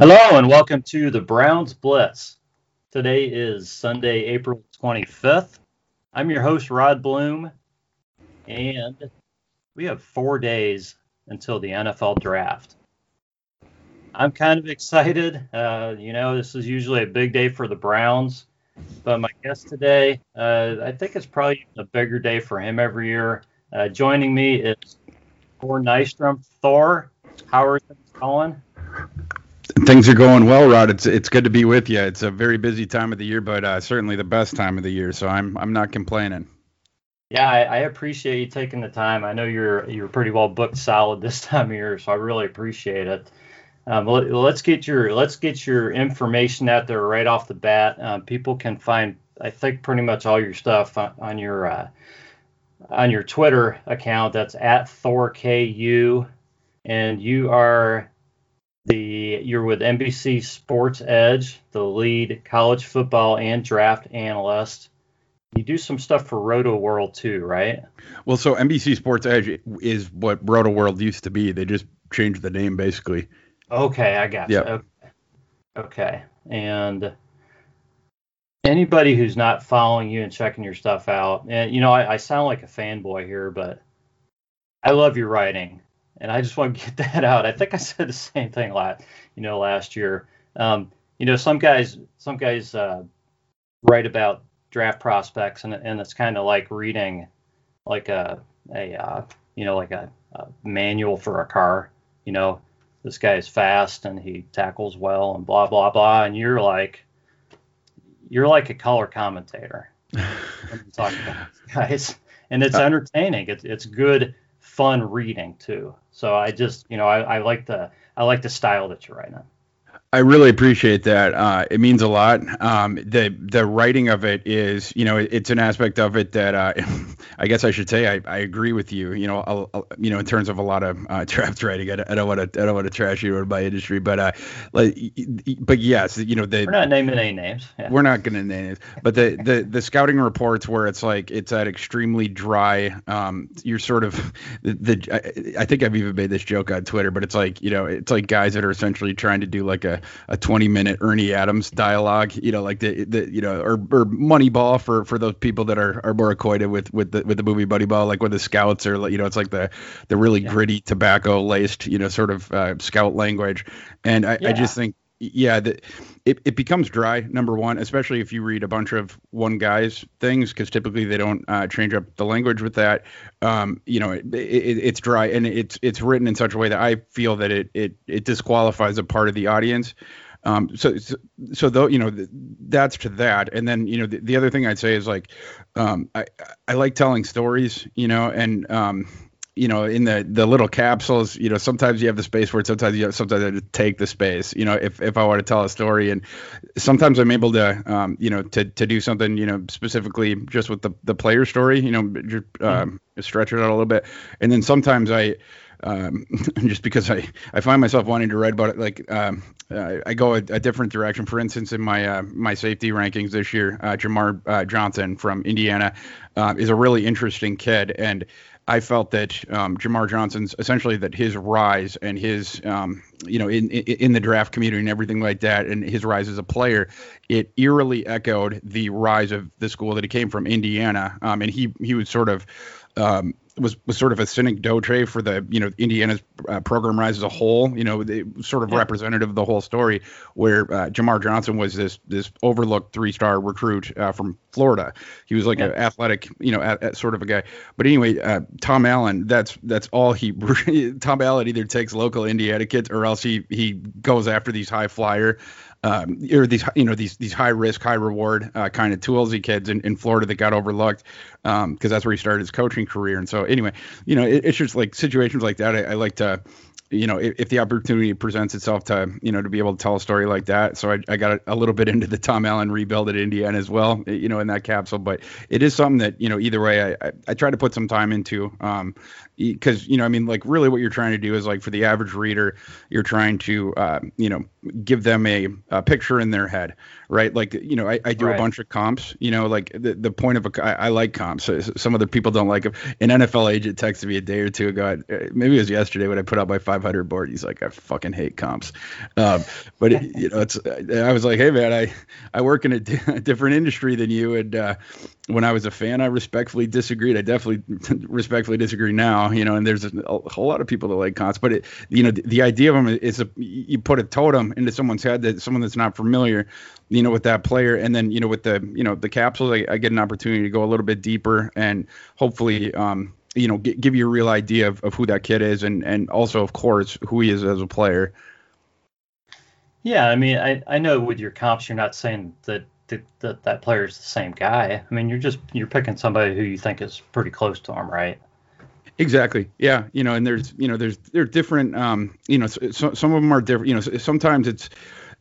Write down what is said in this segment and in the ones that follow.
Hello and welcome to the Browns Blitz. Today is Sunday, April 25th. I'm your host, Rod Bloom, and we have four days until the NFL draft. I'm kind of excited. Uh, you know, this is usually a big day for the Browns, but my guest today, uh, I think it's probably a bigger day for him every year. Uh, joining me is Thor Nystrom. Thor, how are things going? Things are going well, Rod. It's it's good to be with you. It's a very busy time of the year, but uh, certainly the best time of the year. So I'm I'm not complaining. Yeah, I, I, appreciate you taking the time. I know you're you're pretty well booked solid this time of year, so I really appreciate it. Um, let, us get your let's get your information out there right off the bat. Um, people can find, I think, pretty much all your stuff on, on your uh, on your Twitter account. That's at ThorKU, and you are you're with NBC Sports Edge, the lead college football and draft analyst. You do some stuff for Rotoworld too, right? Well, so NBC Sports Edge is what Rotoworld used to be. They just changed the name basically. Okay, I got you. Okay. okay. And anybody who's not following you and checking your stuff out, and you know, I, I sound like a fanboy here, but I love your writing and I just want to get that out. I think I said the same thing last, you know, last year. Um, you know, some guys, some guys uh, write about draft prospects, and and it's kind of like reading like a a uh, you know like a, a, manual for a car. You know, this guy is fast and he tackles well and blah blah blah, and you're like you're like a color commentator when you talk about guys, and it's entertaining. It's it's good fun reading too. So I just, you know, I, I like the I like the style that you're writing. I really appreciate that. Uh, it means a lot. Um, the the writing of it is, you know, it's an aspect of it that uh, I guess I should say I, I agree with you. You know, I'll, I'll, you know, in terms of a lot of uh, draft writing, I, don't want to I don't want to trash you or my industry, but uh, like, but yes, you know, the we're not naming any names. Yeah. We're not going to name names, but the, the the scouting reports where it's like it's that extremely dry. Um, you're sort of the, the I, I think I've even made this joke on Twitter, but it's like you know, it's like guys that are essentially trying to do like a a 20 minute Ernie Adams dialogue, you know, like the, the you know, or, or Moneyball for for those people that are, are more acquainted with with the with the movie Moneyball, like when the scouts are, you know, it's like the the really yeah. gritty tobacco laced, you know, sort of uh, scout language, and I, yeah. I just think yeah, the, it, it becomes dry. Number one, especially if you read a bunch of one guy's things, because typically they don't uh, change up the language with that. Um, you know, it, it, it's dry and it's it's written in such a way that I feel that it it it disqualifies a part of the audience. Um, so, so, so though, you know, that's to that. And then, you know, the, the other thing I'd say is like, um, I, I like telling stories, you know, and, um, you know, in the the little capsules, you know, sometimes you have the space for it. Sometimes you have, sometimes I take the space. You know, if if I want to tell a story, and sometimes I'm able to, um, you know, to to do something, you know, specifically just with the the player story. You know, just, um, mm-hmm. stretch it out a little bit, and then sometimes I. Um, just because I, I find myself wanting to write about it, like um, uh, I go a, a, different direction. For instance, in my uh, my safety rankings this year, uh, Jamar uh, Johnson from Indiana uh, is a really interesting kid, and I felt that um, Jamar Johnson's essentially that his rise and his, um, you know, in, in, in the draft community and everything like that, and his rise as a player, it eerily echoed the rise of the school that he came from, Indiana. Um, and he he was sort of um, was was sort of a synecdoche for the you know Indiana's uh, program rise as a whole. You know, sort of yeah. representative of the whole story. Where uh, Jamar Johnson was this this overlooked three star recruit uh, from Florida. He was like yeah. an athletic, you know, at, at sort of a guy. But anyway, uh, Tom Allen, that's that's all he. Tom Allen either takes local Indiana kids or else he he goes after these high flyer um, or these you know these these high risk high reward uh, kind of toolsy kids in, in Florida that got overlooked because um, that's where he started his coaching career. And so anyway you know it, it's just like situations like that. I, I like to you know, if, if, the opportunity presents itself to, you know, to be able to tell a story like that. So I, I got a, a, little bit into the Tom Allen rebuild at Indiana as well, you know, in that capsule. But it is something that, you know, either way, I, I, I try to put some time into. Um, because you know i mean like really what you're trying to do is like for the average reader you're trying to uh, you know give them a, a, picture in their head right like you know i, I do right. a bunch of comps you know like the, the point of a I, I like comps some other people don't like them an nfl agent texted me a day or two ago uh, maybe it was yesterday when i put out my five 500 board. He's like, I fucking hate comps. Um, but it, you know, it's I was like, hey man, I I work in a different industry than you, and uh, when I was a fan, I respectfully disagreed. I definitely respectfully disagree now. You know, and there's a, a whole lot of people that like comps, but it, you know, the, the idea of them is a you put a totem into someone's head that someone that's not familiar you know, with that player. And then, you know, with the, you know, the capsules, I, I get an opportunity to go a little bit deeper and hopefully, um, you know, g- give you a real idea of, of who that kid is and, and also, of course, who he is as a player. Yeah. I mean, I, I know with your comps, you're not saying that, that, that that player is the same guy. I mean, you're just, you're picking somebody who you think is pretty close to him, right? Exactly. Yeah. You know, and there's, you know, there's, they're different, um, you know, so, some of them are different, you know, sometimes it's,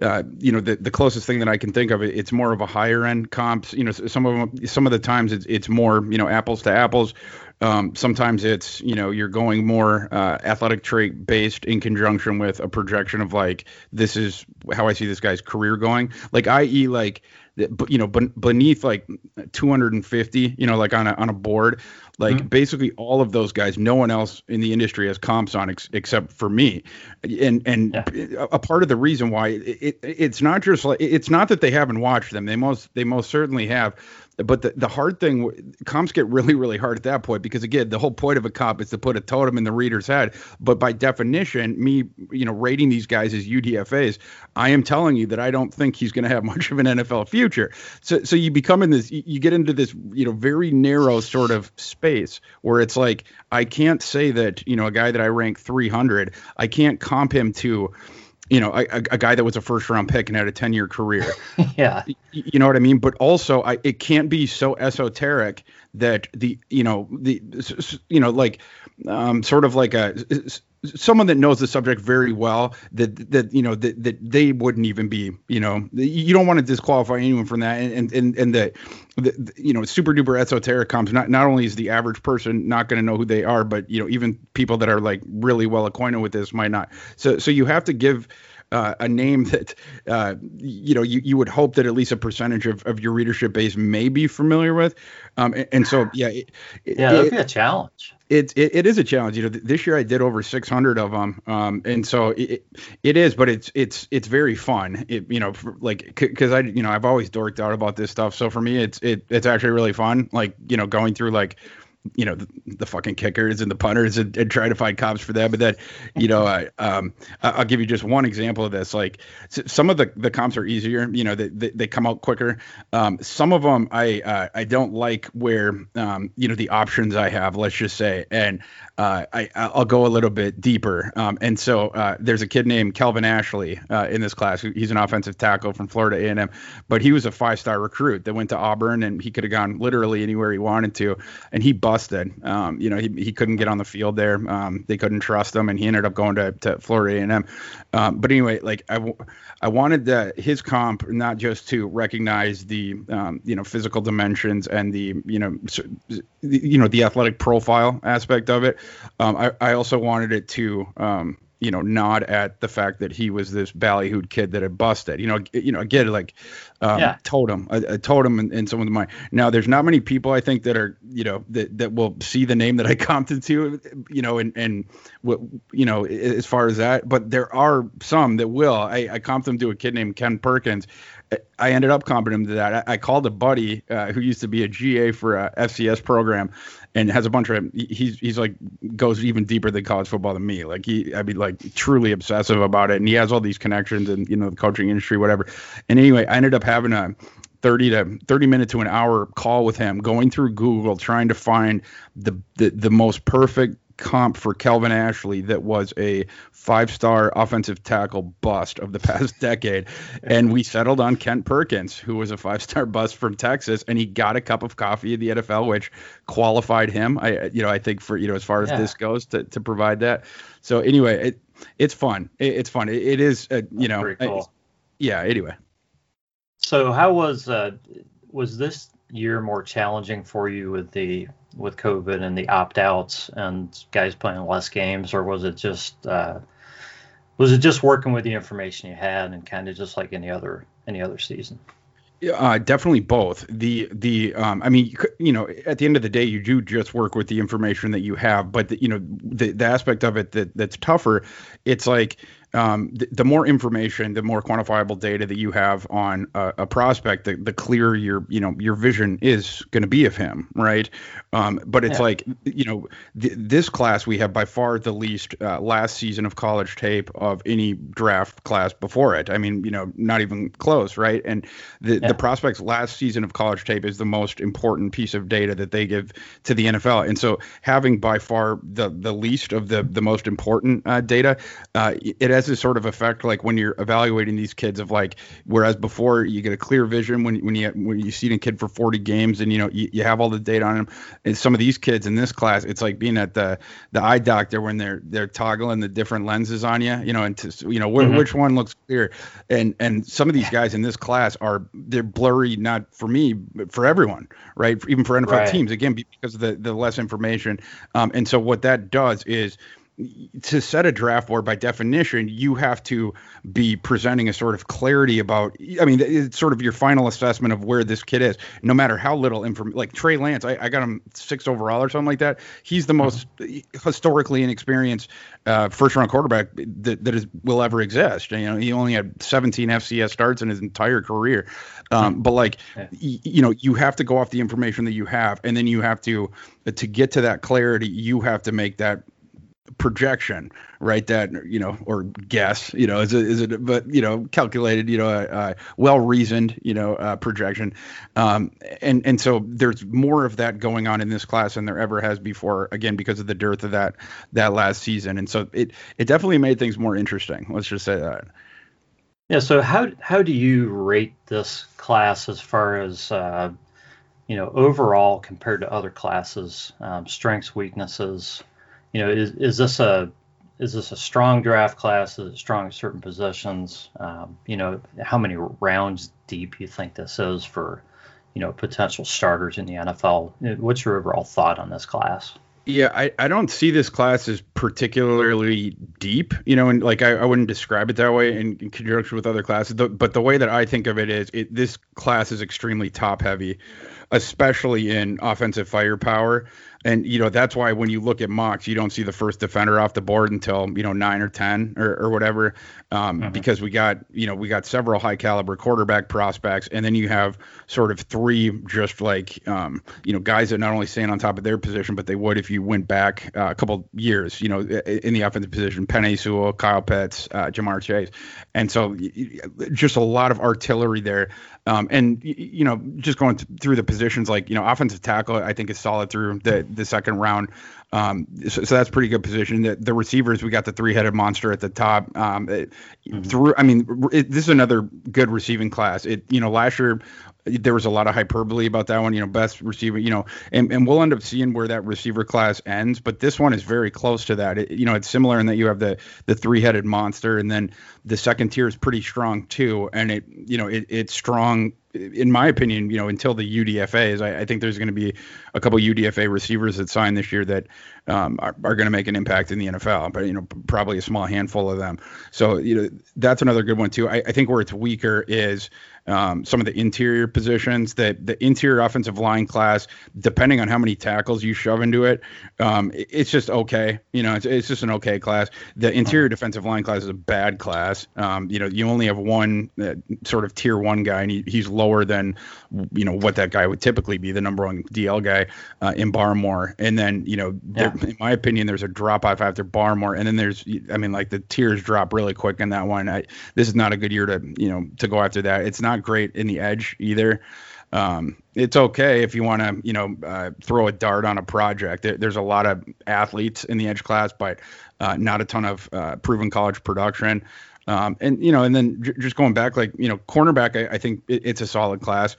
uh, you know, the, the closest thing that I can think of, it's more of a higher end comps. You know, some of them, some of the times it's it's more, you know, apples to apples. Um, sometimes it's, you know, you're going more uh, athletic trait based in conjunction with a projection of like, this is how I see this guy's career going. Like, i.e., like, you know, beneath like 250, you know, like on a on a board, like mm-hmm. basically all of those guys, no one else in the industry has comps on ex- except for me. And and yeah. a part of the reason why it, it, it's not just like it's not that they haven't watched them. They most they most certainly have, but the, the hard thing, comps get really, really hard at that point because again, the whole point of a comp is to put a totem in the reader's head. But by definition, me, you know, rating these guys as UDFA's, I am telling you that I don't think he's going to have much of an NFL future. So, so you become in this, you get into this, you know, very narrow sort of space where it's like I can't say that, you know, a guy that I rank 300, I can't comp him to you know, a, a, guy that was a first round pick and had a 10 year career. yeah. You know what I mean? But also, I, it can't be so esoteric that the, you know, the, you know, like, um, sort of like a, someone that knows the subject very well that, that, you know, that, that they wouldn't even be, you know, you don't want to disqualify anyone from that. And, and, and the, you know, super duper esoteric comes not, not only is the average person not going to know who they are, but, you know, even people that are like really well acquainted with this might not. So, so you have to give, uh, a name that uh, you know you, you would hope that at least a percentage of, of your readership base may be familiar with. Um, and, and so yeah, it, yeah, that'd it, be a challenge. It, it, it is a challenge. You know, this year I did over 600 of them, um, and so it, it is, but it's it's it's very fun. It you know for, like because I you know I've always dorked out about this stuff, so for me it's it it's actually really fun. Like you know going through like you know the, the, fucking kickers and the punters and, and try to find comps for them. But then, you know, I um I'll give you just one example of this. Like some of the the comps are easier. You know, they they, they come out quicker. Um, some of them I uh, I don't like where um you know the options I have. Let's just say, and uh, I I'll go a little bit deeper. Um, and so uh, there's a kid named Calvin Ashley uh, in this class. He's an offensive tackle from Florida A&M, but he was a five star recruit that went to Auburn and he could have gone literally anywhere he wanted to, and he busted. Um, you know, he, he couldn't get on the field there. Um, they couldn't trust him, and he ended up going to, to Florida A&M. Um, but anyway, like I, I wanted the, his comp not just to recognize the um, you know physical dimensions and the you know you know the athletic profile aspect of it. Um, I, I also wanted it to um, you know, nod at the fact that he was this ballyhooed kid that had busted. You know, you know, again, like um, yeah. totem, a, a totem in, in someone's mind. Now, there's not many people I think that are, you know, that that will see the name that I comped to, you know, and and what, you know, as far as that, but there are some that will. I, I comped them to a kid named Kent Perkins. I ended up comping him to that. I, I called a buddy uh, who used to be a GA for a FCS program, and has a bunch of he's he's like goes even deeper than college football than me. Like he I mean like truly obsessive about it and he has all these connections and you know the coaching industry whatever. And anyway, I ended up having a 30 to 30 minute to an hour call with him going through Google trying to find the the, the most perfect comp for Calvin Ashley that was a five star offensive tackle bust of the past decade. And we settled on Kent Perkins, who was a five star bust from Texas, and he got a cup of coffee in the NFL, which qualified him. I, you know, I think for, you know, as far as yeah. this goes to, to provide that. So anyway, it, it's fun. It, it's fun. It, it is, uh, you know, cool. Yeah, anyway. So how was, uh, was this year more challenging for you with the with COVID and the opt outs and guys playing less games, or was it just uh, was it just working with the information you had and kind of just like any other any other season? Uh, definitely both. The the um, I mean, you know, at the end of the day, you do just work with the information that you have. But the, you know, the the aspect of it that that's tougher, it's like um, the, the, more information, the more quantifiable data that you have on a, a prospect, the, the clearer your you know your vision is going to be of him, right? Um, but it's yeah. like you know th- this class we have by far the least uh, last season of college tape of any draft class before it. I mean, you know, not even close, right? And the yeah. the prospects last season of college tape is the most important piece of data that they give to the NFL, and so having by far the the least of the the most important uh, data, uh, it has this sort of effect like when you're evaluating these kids of like whereas before you get a clear vision when when you when you see a kid for 40 games and you know you, you have all the data on them and some of these kids in this class it's like being at the the eye doctor when they're they're toggling the different lenses on you you know and to, you know wh- mm-hmm. which one looks clear and and some of these guys in this class are they're blurry not for me but for everyone right even for NFL right. teams again because of the the less information um, and so what that does is to set a draft board by definition you have to be presenting a sort of clarity about i mean it's sort of your final assessment of where this kid is no matter how little information like trey lance I, I, got him six overall or something like that. He's the most historically inexperienced uh, first round quarterback that, that is, will ever exist. You know he only had 17 fcs starts in his entire career. Um, but like y- you know you have to go off the information that you have and then you have to to get to that clarity you have to make that projection, right? That you know, or guess, you know, is it is it, but you know, calculated, you know, uh, well reasoned, you know, uh, projection, um, and and so there's more of that going on in this class than there ever has before. Again, because of the dearth of that that last season, and so it it definitely made things more interesting. Let's just say that. Yeah. So how how do you rate this class as far as uh, you know overall compared to other classes, um, strengths, weaknesses? You know, is, is this a is this a strong draft class? Is it strong at certain positions? Um, you know, how many rounds deep you think this is for, you know, potential starters in the NFL? What's your overall thought on this class? Yeah, I, I don't see this class as particularly deep, you know, and like I, I wouldn't describe it that way in, in conjunction with other classes. The, but the way that I think of it is, it, this class is extremely top heavy, especially in offensive firepower and you know that's why when you look at mocks, you don't see the first defender off the board until you know nine or ten or, or whatever, um, mm-hmm. because we got you know we got several high caliber quarterback prospects, and then you have sort of three just like um, you know guys that not only stand on top of their position, but they would if you went back uh, a couple years, you know, in the offensive position, Penei Sewell, Kyle Pitts, uh, Ja'Marr Chase, and so just a lot of artillery there. Um, and you know, just going through the positions, like you know, offensive tackle, I think is solid through the the second round. Um, so, so, that's pretty good position. The, the, receivers, we got the three-headed monster at the top. Um, it, mm-hmm. Through, I mean, it, this is another good receiving class. It, you know, last year there was a lot of hyperbole about that one. You know, best receiver. You know, and, and we'll end up seeing where that receiver class ends. But this one is very close to that. It, you know, it's similar in that you have the the three-headed monster, and then the second tier is pretty strong too. And it, you know, it, it's strong in my opinion, you know, until the UDFA's, I, I think there's going to be a couple UDFA receivers that sign this year that um, are, are going to make an impact in the NFL, but you know, probably a small handful of them. So you know, that's another good one too. I, I think where it's weaker is um, some of the interior positions. That the interior offensive line class, depending on how many tackles you shove into it, um, it it's just okay. You know, it's, it's just an okay class. The interior defensive line class is a bad class. Um, you know, you only have one uh, sort of tier one guy, and he, he's lower than you know what that guy would typically be, the number one DL guy uh, in Barmore. And then you know, yeah. there, in my opinion, there's a drop off after Barmore, and then there's, I mean, like the tiers drop really quick in that one. I, this is not a good year to you know to go after that. It's not not great in the edge either. Um, it's okay if you want to, you know, uh, throw a dart on a project. There, there's a lot of athletes in the edge class, but uh, not a ton of uh, proven college production. Um, and you know, and then j- just going back, like you know, cornerback, I, I think it, it's a solid class.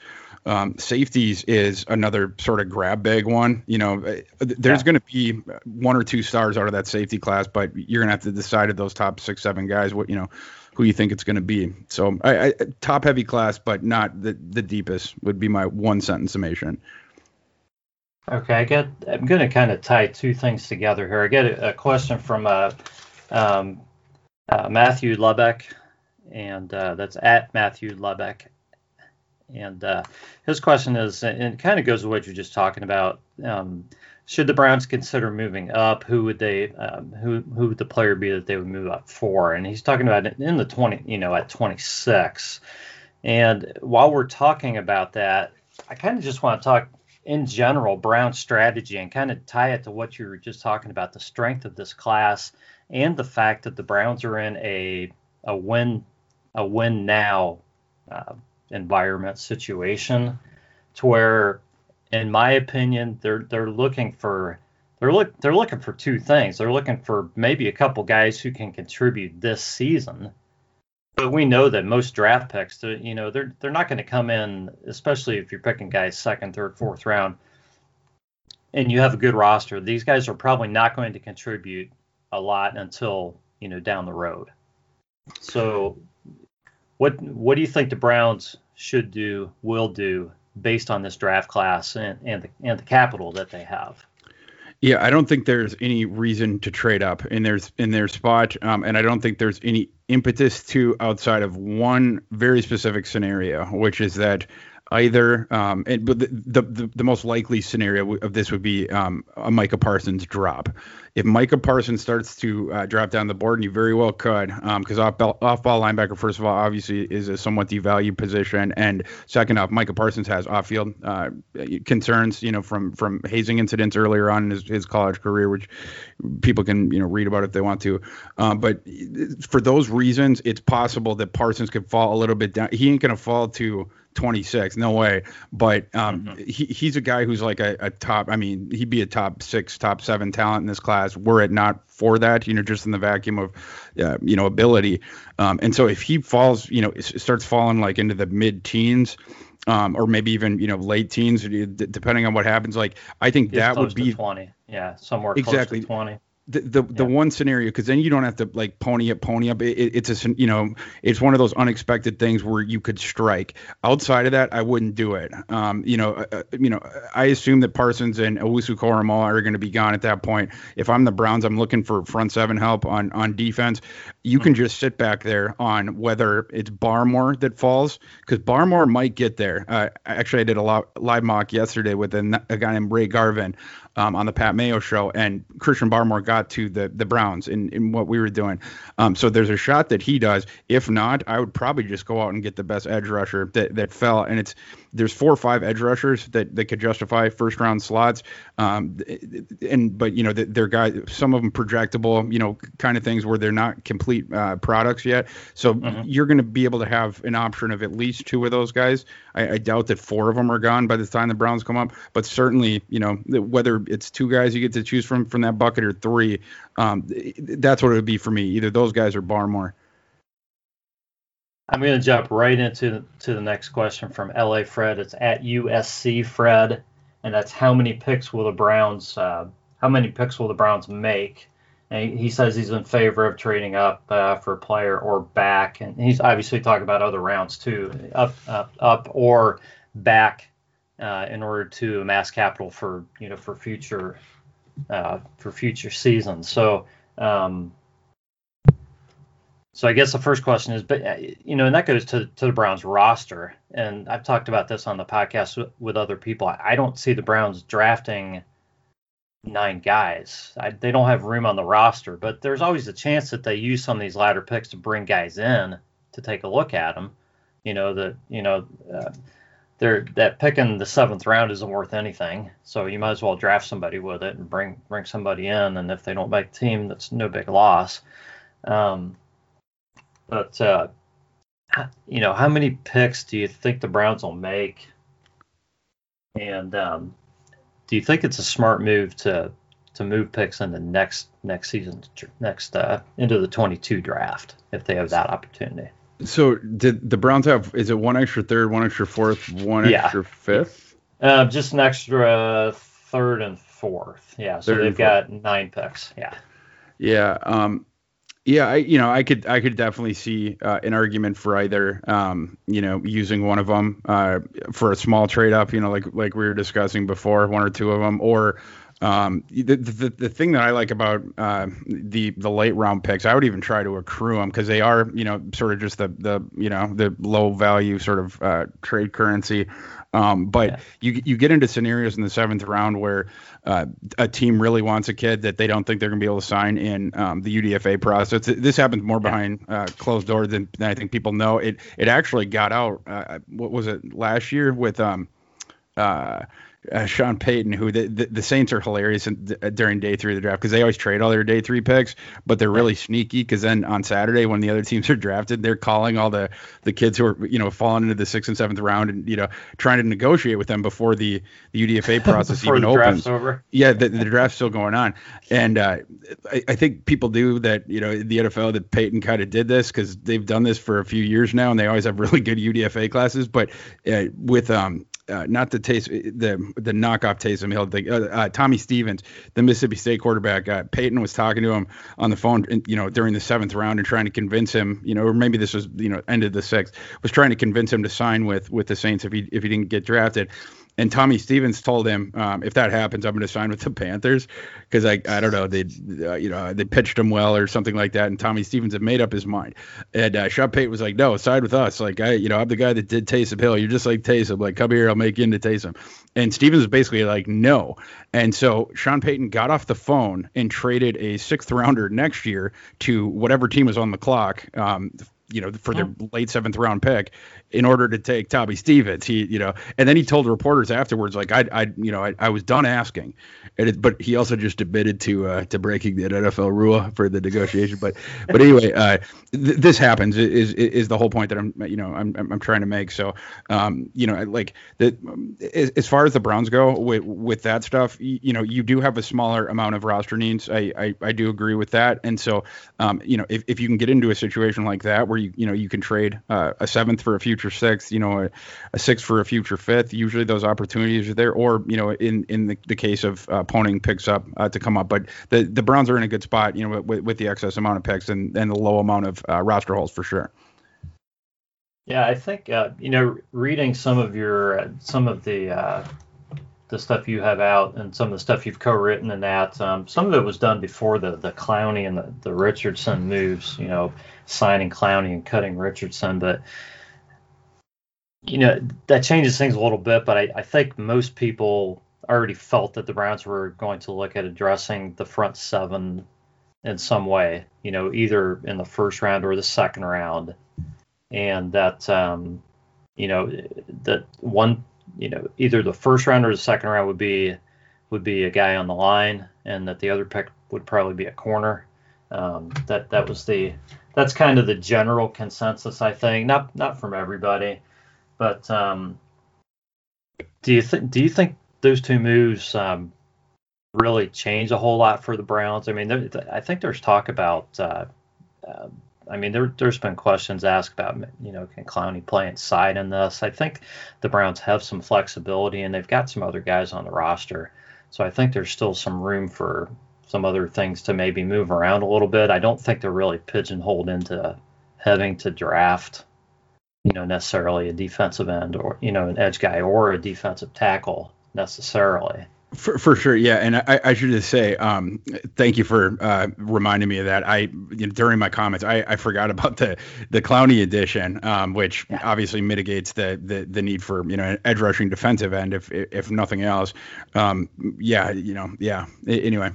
Um, safeties is another sort of grab bag one. You know, uh, there's yeah. going to be one or two stars out of that safety class, but you're going to have to decide of those top six, seven guys what you know who you think it's going to be. So I, I, top heavy class, but not the the deepest would be my one sentence summation. Okay, I get. I'm going to kind of tie two things together here. I get a, a question from a um, uh, Matthew Lubeck, and uh, that's at Matthew Lubeck, and uh, his question is, and it kind of goes with what you're just talking about. Um, should the Browns consider moving up? Who would they? Um, who who would the player be that they would move up for? And he's talking about in the 20, you know, at 26. And while we're talking about that, I kind of just want to talk in general Brown's strategy and kind of tie it to what you were just talking about the strength of this class and the fact that the Browns are in a a win a win now uh, environment situation to where in my opinion they're they're looking for they're look they're looking for two things. They're looking for maybe a couple guys who can contribute this season. But we know that most draft picks you know they're they're not going to come in especially if you're picking guys second third fourth round and you have a good roster. These guys are probably not going to contribute a lot until you know down the road so what what do you think the Browns should do, will do, based on this draft class and and the, and the capital that they have? Yeah, I don't think there's any reason to trade up in their in their spot, um, and I don't think there's any impetus to outside of one very specific scenario, which is that either. Um, and, but the, the, the most likely scenario of this would be um, a Micah Parsons drop. If Micah Parsons starts to uh, drop down the board, and you very well could, because um, off ball, off ball linebacker, first of all, obviously is a somewhat devalued position, and second off, Micah Parsons has off field uh, concerns, you know, from from hazing incidents earlier on in his, his, college career, which people can you know read about if they want to. Uh, but for those reasons, it's possible that Parsons could fall a little bit down. He ain't gonna fall to 26. No way. But um, mm-hmm. he, he's a guy who's like a, a, top. I mean, he'd be a top six, top seven talent in this class. Were it not for that, you know, just in the vacuum of, uh, you know, ability. Um, and so if he falls, you know, starts falling like into the mid teens. Um, or maybe even you know late teens, depending on what happens. Like I think that would be 20, yeah, somewhere exactly 20 the the, yeah. the one scenario because then you don't have to like pony up pony up. It, it, it's a you know it's one of those unexpected things where you could strike. Outside of that i wouldn't do it. Um you know uh, uh you know i assume that parsons and owusu koramoah are going to be gone at that point. If i'm the browns i'm looking for front seven help on on defense. You mm-hmm. can just sit back there on whether it's barmore that falls because barmore might get there. Uh, actually i did a lot, live mock yesterday with a, a guy named ray garvin um, on the Pat Mayo show, and Christian Barmore got to the the Browns in, in what we were doing. Um, so there's a shot that he does. If not, I would probably just go out and get the best edge rusher that, that fell. And it's there's four or five edge rushers that, that could justify first round slots. Um, and but you know they're guys, some of them projectable, you know, kind of things where they're not complete uh, products yet. So mm-hmm. you're going to be able to have an option of at least two of those guys. I, I, doubt that four of them are gone by the time the Browns come up, but certainly you know whether it's two guys you get to choose from from that bucket or three, um, that's what it would be for me. Either those guys or Barmore. I'm going to jump right into to the next question from LA Fred. It's at USC Fred, and that's how many picks will the Browns uh, how many picks will the Browns make? And he says he's in favor of trading up uh, for a player or back, and he's obviously talking about other rounds too, up up up or back uh, in order to amass capital for you know for future uh, for future seasons. So. Um, so I guess the first question is, but uh, you know, and that goes to to the Browns roster, and I've talked about this on the podcast with, with other people. I, I, don't see the Browns drafting nine guys. I, they don't have room on the roster, but there's always a chance that they use some of these latter picks to bring guys in to take a look at them. You know that you know. Uh, they're, that pick in the seventh round isn't worth anything, so you might as well draft somebody with it and bring bring somebody in. And if they don't make the team, that's no big loss. Um, but uh, you know, how many picks do you think the Browns will make? And um, do you think it's a smart move to to move picks in the next next season, next uh, into the 22 draft if they have that opportunity? So did the Browns have? Is it one extra third, one extra fourth, one yeah. extra fifth? Uh, just an extra third and fourth. Yeah. So they they've got nine picks. Yeah. Yeah. Um, yeah, I you know I could I could definitely see uh, an argument for either um, you know using one of them uh, for a small trade up, you know like like we were discussing before, one or two of them, or Um, the, the the thing that I like about uh, the the late round picks, I would even try to accrue them because they are you know sort of just the the you know the low value sort of uh, trade currency. Um, but yeah. you you get into scenarios in the seventh round where uh, a team really wants a kid that they don't think they're going to be able to sign in um, the UDFA process. This happens more behind uh, closed doors than, than, I think people know. It it actually got out. Uh, what was it last year with um, uh, Sean Payton, who the, the, the Saints are hilarious in, uh, during day three of the draft because they always trade all their day three picks, but they're really sneaky because then on Saturday when the other teams are drafted, they're calling all the the kids who are you know falling into the sixth and seventh round and you know trying to negotiate with them before the the UDFA process even opens. Over. Yeah, the, the draft's still going on, and uh, I, I think people do that. You know, the NFL that Payton kind of did this because they've done this for a few years now, and they always have really good UDFA classes. But uh, with um, uh, not the taste the the knockoff Taysom Hill, the, uh, uh, Tommy Stevens, the Mississippi State quarterback. Uh, Payton was talking to him on the phone, you know, during the seventh round and trying to convince him, you know, or maybe this was you know ended the sixth, was trying to convince him to sign with with the Saints if he if he didn't get drafted. And Tommy Stevens told him, um, if that happens, I'm going to sign with the Panthers because I, I don't know, they, uh, you know, they pitched him well or something like that. And Tommy Stevens had made up his mind. And uh, Sean Payton was like, no, side with us. Like, I, you know, I'm the guy that did Taysom Hill. You're just like Taysom. Like, come here, I'll make you into Taysom. And Stevens was basically like, no. And so Sean Payton got off the phone and traded a sixth rounder next year to whatever team was on the clock. Um, you know, for their late seventh round pick in order to take Tommy Stevens. He, you know, and then he told reporters afterwards, like, I, I, you know, I, I was done asking, and it, but he also just admitted to uh, to breaking the NFL rule for the negotiation. But, but anyway, uh, th- this happens is, is is the whole point that I'm, you know, I'm I'm trying to make. So, um, you know, like the as far as the Browns go with with that stuff, you, you know, you do have a smaller amount of roster needs. I I, I do agree with that, and so, um, you know, if, if you can get into a situation like that where you you know you can trade uh, a seventh for a future future sixth, you know, a, a sixth for a future fifth. Usually those opportunities are there, or you know, in in the, the case of uh, Poning picks up uh, to come up. But the the Browns are in a good spot, you know, with, with the excess amount of picks and and the low amount of uh, roster holes for sure. Yeah, I think uh, you know, reading some of your uh, some of the uh, the stuff you have out and some of the stuff you've co-written and that. Um, some of it was done before the the Clowney and the, the Richardson moves. You know, signing Clowney and cutting Richardson, but you know that changes things a little bit, but I, I, think most people already felt that the Browns were going to look at addressing the front seven in some way, you know, either in the first round or the second round, and that um, you know that one, you know, either the first round or the second round would be would be a guy on the line, and that the other pick would probably be a corner. Um, that that was the that's kind of the general consensus, I think. Not not from everybody. But um, do you think do you think those two moves um, really change a whole lot for the Browns? I mean, there, I think there's talk about. Uh, uh, I mean, there, has been questions asked about, you know, can Clowney play inside in this? I think the Browns have some flexibility, and they've got some other guys on the roster, so I think there's still some room for some other things to maybe move around a little bit. I don't think they're really pigeonholed into having to draft you know, necessarily a defensive end or, you know, an edge guy or a defensive tackle necessarily. For, for sure, yeah, and I, I should just say, um, thank you for uh, reminding me of that. I you know, during my comments, I, I forgot about the the Clowney edition, um, which yeah. obviously mitigates the, the the need for you know an edge rushing defensive end, if if nothing else. Um, yeah, you know, yeah. Anyway,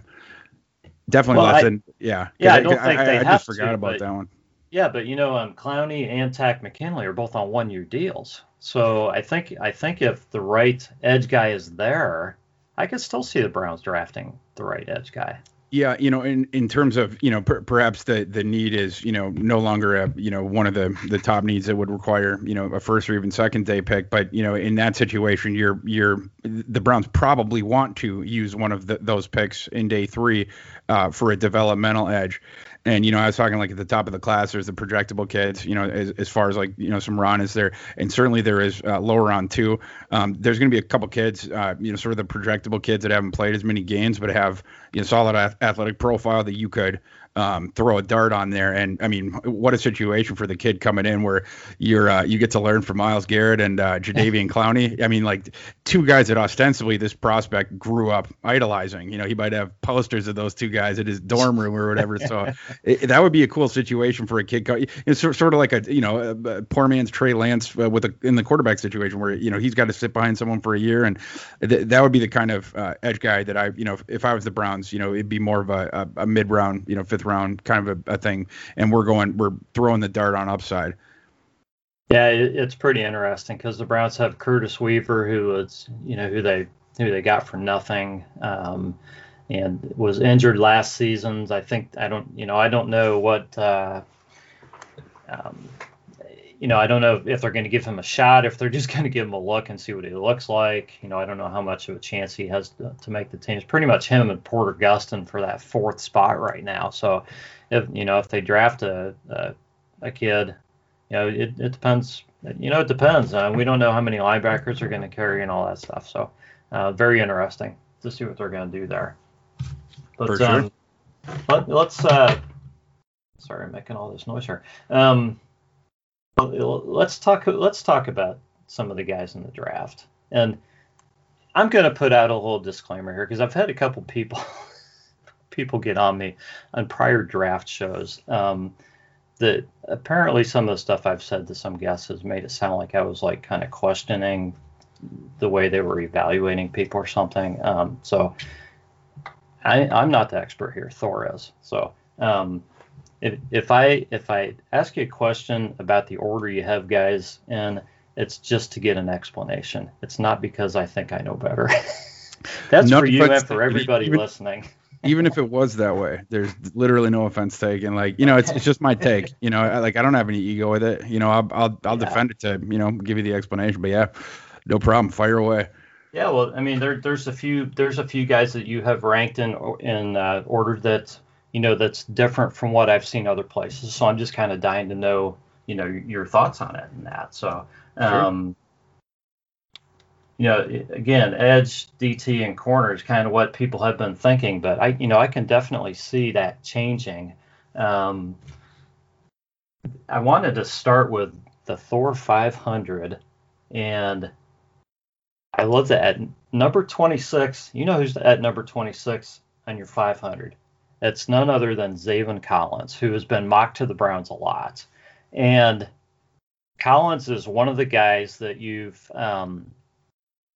definitely well, less I, than yeah. Yeah, I don't I, think they I, have just forgot to, about that one. Yeah, but you know, um, Clowney and Takk McKinley are both on one-year deals. So I think I think if the right edge guy is there, I could still see the Browns drafting the right edge guy. Yeah, you know, in, in terms of you know per, perhaps the the need is you know no longer a you know one of the the top needs that would require you know a first or even second day pick, but you know in that situation you're you're the Browns probably want to use one of the, those picks in day three uh, for a developmental edge. And you know, I was talking like at the top of the class, there's the projectable kids. You know, as, as far as like you know, some Ron is there, and certainly there is uh, lower on too. Um, there's going to be a couple kids, uh, you know, sort of the projectable kids that haven't played as many games, but have you know solid athletic profile that you could um, throw a dart on there. And I mean, what a situation for the kid coming in where you're uh, you get to learn from Myles Garrett and uh, Jadeveon Clowney. I mean, like two guys that ostensibly this prospect grew up idolizing. You know, he might have posters of those two guys in his dorm room or whatever. So it, that would be a cool situation for a kid. It's sort of like a you know a, a poor man's Trey Lance uh, with a in the quarterback situation where you know he's got to sit behind someone for a year, and th- that would be the kind of uh, edge guy that I you know if, if, I was the Browns, you know, it'd be more of a, a, a mid round, you know, fifth round kind of a, a thing, and we're going we're throwing the dart on upside. Yeah, it's pretty interesting because the Browns have Curtis Weaver, who was, you know, who they who they got for nothing, um, and was injured last season. I think I don't, you know, I don't know what, uh, um, you know, I don't know if they're going to give him a shot, if they're just going to give him a look and see what he looks like. You know, I don't know how much of a chance he has to, to make the team. It's pretty much him and Porter Gustin for that fourth spot right now. So, if you know, if they draft a a, a kid you know, it, it depends. You know, it depends. Uh, we don't know how many linebackers are going to carry and all that stuff. So, uh, very interesting to see what they're going to do there. But For sure. um, let, us uh, sorry, I'm making all this noise here. Um, let's talk. Let's talk about some of the guys in the draft. And I'm going to put out a little disclaimer here because I've had a couple people people get on me on prior draft shows. Um, that apparently some of the stuff I've said to some guests has made it sound like I was like kind of questioning the way they were evaluating people or something. Um, so I, am not the expert here. Thor is. So um, if, if I if I ask you a question about the order you have guys in, it's just to get an explanation. It's not because I think I know better. That's not for you and for everybody even, listening even if it was that way, there's literally no offense taken. Like, you know, it's it's just my take. You know, I, like I don't have any ego with it. You know, I'll I'll, I'll yeah. defend it to you know give you the explanation. But yeah, no problem. Fire away. Yeah, well, I mean, there there's a few there's a few guys that you have ranked in in uh, order that you know that's different from what I've seen other places. So I'm just kind of dying to know you know your thoughts on it and that. So. Um, you know, again, edge, DT, and corner is kind of what people have been thinking, but I, you know, I can definitely see that changing. Um, I wanted to start with the Thor 500, and I love that at number 26. You know who's at number 26 on your 500? It's none other than Zaven Collins, who has been mocked to the Browns a lot, and Collins is one of the guys that you've um,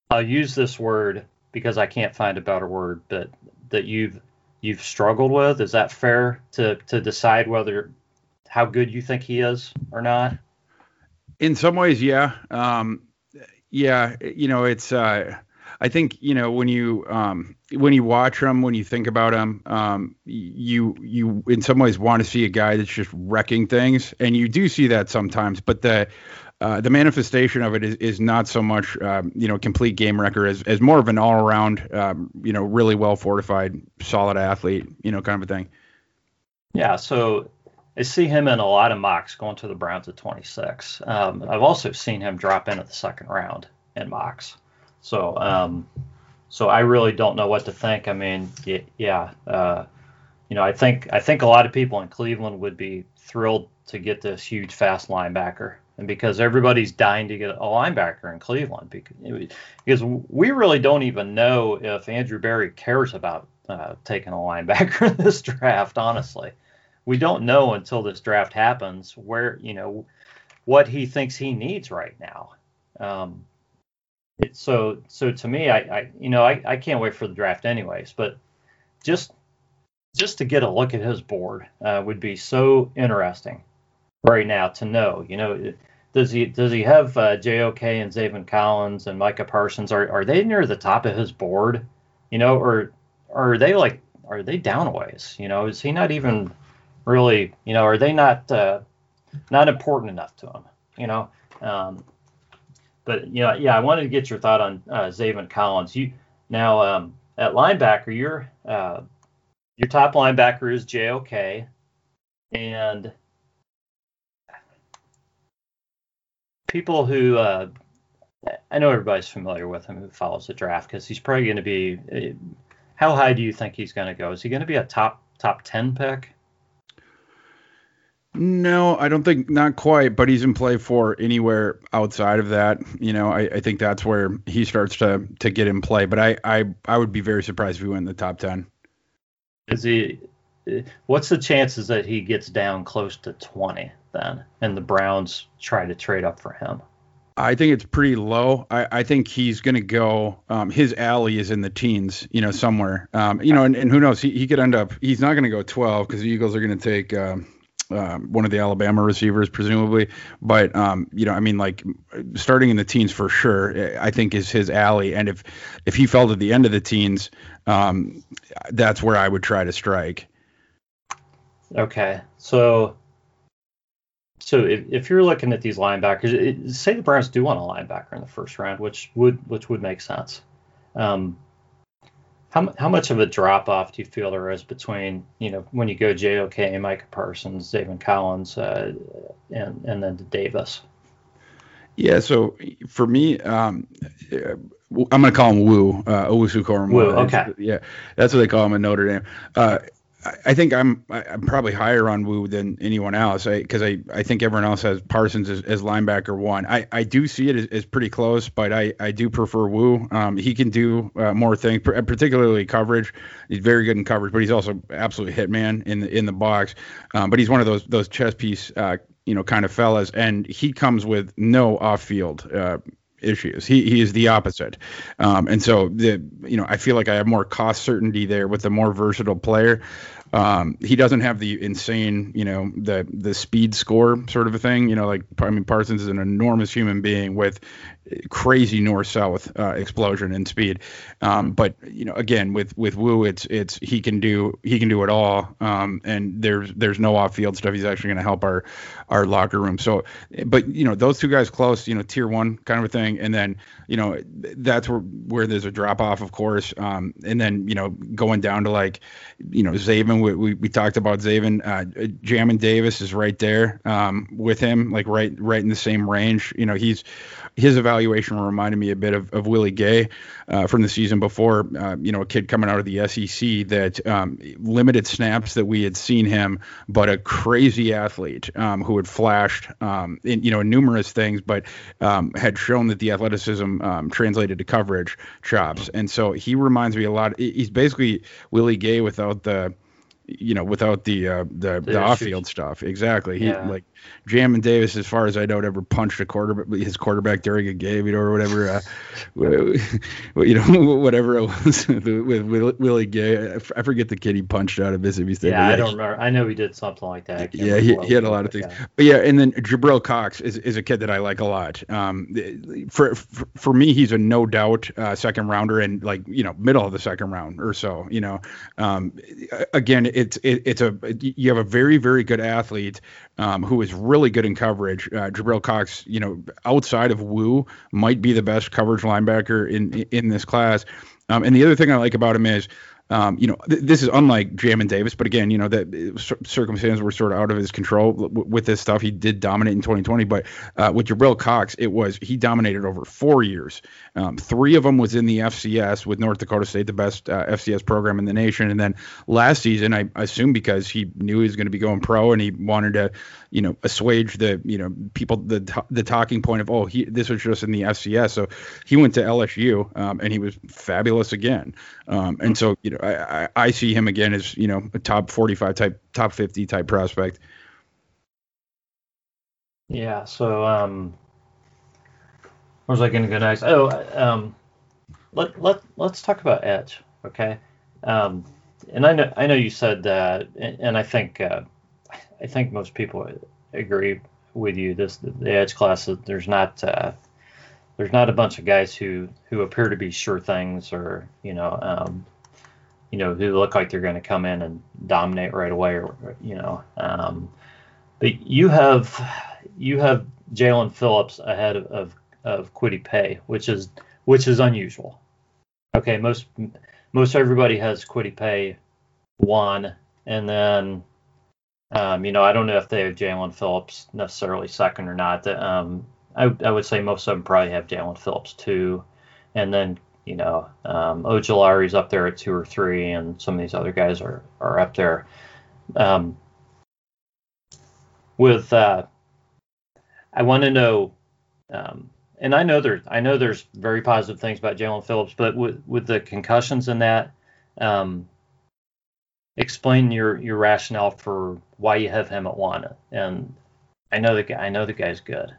I'll use this word because I can't find a better word, but that you've you've struggled with. Is that fair to to decide whether how good you think he is or not? In some ways, yeah. Um, yeah, you know, it's uh, I think you know when you um, when you watch him, when you think about him, um, you you in some ways want to see a guy that's just wrecking things, and you do see that sometimes. But the uh, the manifestation of it is, is not so much um, you know complete game record as, as more of an all around um, you know really well fortified solid athlete you know kind of a thing. Yeah, so I see him in a lot of mocks going to the Browns at 26. Um, I've also seen him drop in at the second round in mocks. So um, so I really don't know what to think. I mean, yeah, uh, you know, I think I think a lot of people in Cleveland would be thrilled to get this huge fast linebacker and because everybody's dying to get a linebacker in Cleveland because, because we really don't even know if Andrew Berry cares about uh, taking a linebacker in this draft. Honestly, we don't know until this draft happens where you know what he thinks he needs right now. Um, it, so so to me, I, I you know I, I can't wait for the draft anyways, but just just to get a look at his board uh, would be so interesting right now to know. You know, does he does he have uh, JOK and Zaven Collins and Micah Parsons? Are are they near the top of his board? You know, or, or are they like are they down ways? You know, is he not even really? You know, are they not uh, not important enough to him? You know, um, but you know, yeah, I wanted to get your thought on uh, Zaven Collins. You now um, at linebacker, your uh, your top linebacker is JOK, and people who uh, I know everybody's familiar with him who follows the draft because he's probably going to be. Uh, how high do you think he's going to go? Is he going to be a top top ten pick? No, I don't think not quite, but he's in play for anywhere outside of that. You know, I, I think that's where he starts to to get in play. But I, I I would be very surprised if he went in the top ten. Is he? What's the chances that he gets down close to twenty then, and the Browns try to trade up for him? I think it's pretty low. I, I think he's going to go. Um, his alley is in the teens, you know, somewhere. Um, you know, and, and who knows? He, he could end up. He's not going to go 12 because the Eagles are going to take. Um, um, one of the Alabama receivers, presumably. But um, you know, I mean, like starting in the teens for sure, I think is his alley. And if if he fell to the end of the teens, um, that's where I would try to strike. Okay, so so if, if you're looking at these linebackers, it, say the Browns do want a linebacker in the first round, which would which would make sense. Um, how, how much of a drop off do you feel there is between you know when you go JOK, Micah Parsons, David Collins, uh, and and then to Davis? Yeah, so for me, um, I'm going to call him Woo, uh, Owusu Woo, okay. Yeah, that's what they call him in Notre Dame. Uh, I think I'm I'm probably higher on Wu than anyone else because I, I, I think everyone else has Parsons as, as linebacker one. I, I do see it as, as, pretty close, but I, I do prefer Wu. Um, he can do uh, more things, particularly coverage. He's very good in coverage, but he's also absolutely hitman in the in the box. Um, but he's one of those those chess piece uh, you know kind of fellas, and he comes with no off field. Uh, issues. He he is the opposite, um, and so the you know I feel like I have more cost certainty there with a more versatile player. Um, he doesn't have the insane, you know, the the speed score sort of a thing. You know, like I mean, Parsons is an enormous human being with crazy north south uh, explosion in speed. Um, but you know, again, with with Wu, it's it's he can do he can do it all. Um, and there's there's no off field stuff. He's actually going to help our our locker room. So, but you know, those two guys close. You know, tier one kind of a thing. And then you know, that's where where there's a drop off, of course. Um, and then you know, going down to like, you know, Zaven. We we, we talked about Zaven. Uh, Jamin Davis is right there um, with him, like right right in the same range. You know, he's his evaluation reminded me a bit of, of Willie Gay uh, from the season before. Uh, you know, a kid coming out of the SEC that um, limited snaps that we had seen him, but a crazy athlete um, who had flashed, um, in, you know, numerous things, but um, had shown that the athleticism um, translated to coverage chops. And so he reminds me a lot. He's basically Willie Gay without the you know, without the uh, the, the, off field stuff. Exactly. He yeah. like Jamin Davis, as far as I know, never punched a quarterback, his quarterback during a game, you know, or whatever, uh, you know, whatever it was with, with Willie Gay. I forget the kid he punched out of Mississippi State. Yeah, I don't remember. I know he did something like that. Yeah, he, he had a lot of things. But yeah, and then Jabril Cox is, is a kid that I like a lot. Um, for, for, for me, he's a no doubt uh, second rounder and like you know middle of the second round or so. You know, um, again, it's it, it's a you have a very very good athlete um, who is really good in coverage. Uh, Jabril Cox, you know, outside of Wu, might be the best coverage linebacker in in this class. Um, and the other thing I like about him is um, you know, th- this is unlike Jamin Davis, but again, you know, that uh, circumstances were sort of out of his control w- with this stuff. He did dominate in 2020, but uh, with Jabril Cox, it was he dominated over four years. Um, three of them was in the FCS with North Dakota State, the best uh, FCS program in the nation, and then last season, I assume because he knew he was going to be going pro and he wanted to, you know, assuage the, you know, people the the talking point of oh he this was just in the FCS, so he went to LSU um, and he was fabulous again. Um, and so, you know, I, I, see him again as, you know, a top 45 type, top 50 type prospect. Yeah. So, um, where was I going to go next? Oh, um, let, let, let's talk about edge. Okay. Um, and I know, I know you said that, and I think, uh, I think most people agree with you. This, the edge class, there's not, uh, there's not a bunch of guys who who appear to be sure things or you know um, you know who look like they're going to come in and dominate right away or you know um, but you have you have Jaelan Phillips ahead of, of of Kwity Paye, which is which is unusual. Okay, most most everybody has Kwity Paye one, and then um, you know I don't know if they have Jaelan Phillips necessarily second or not. Um, I, I would say most of them probably have Jaelan Phillips two, and then you know um, Ojulari's up there at two or three, and some of these other guys are are up there. Um, with uh, I want to know, um, and I know there I know there's very positive things about Jaelan Phillips, but with with the concussions and that, um, explain your your rationale for why you have him at one. And I know the guy I know the guy's good.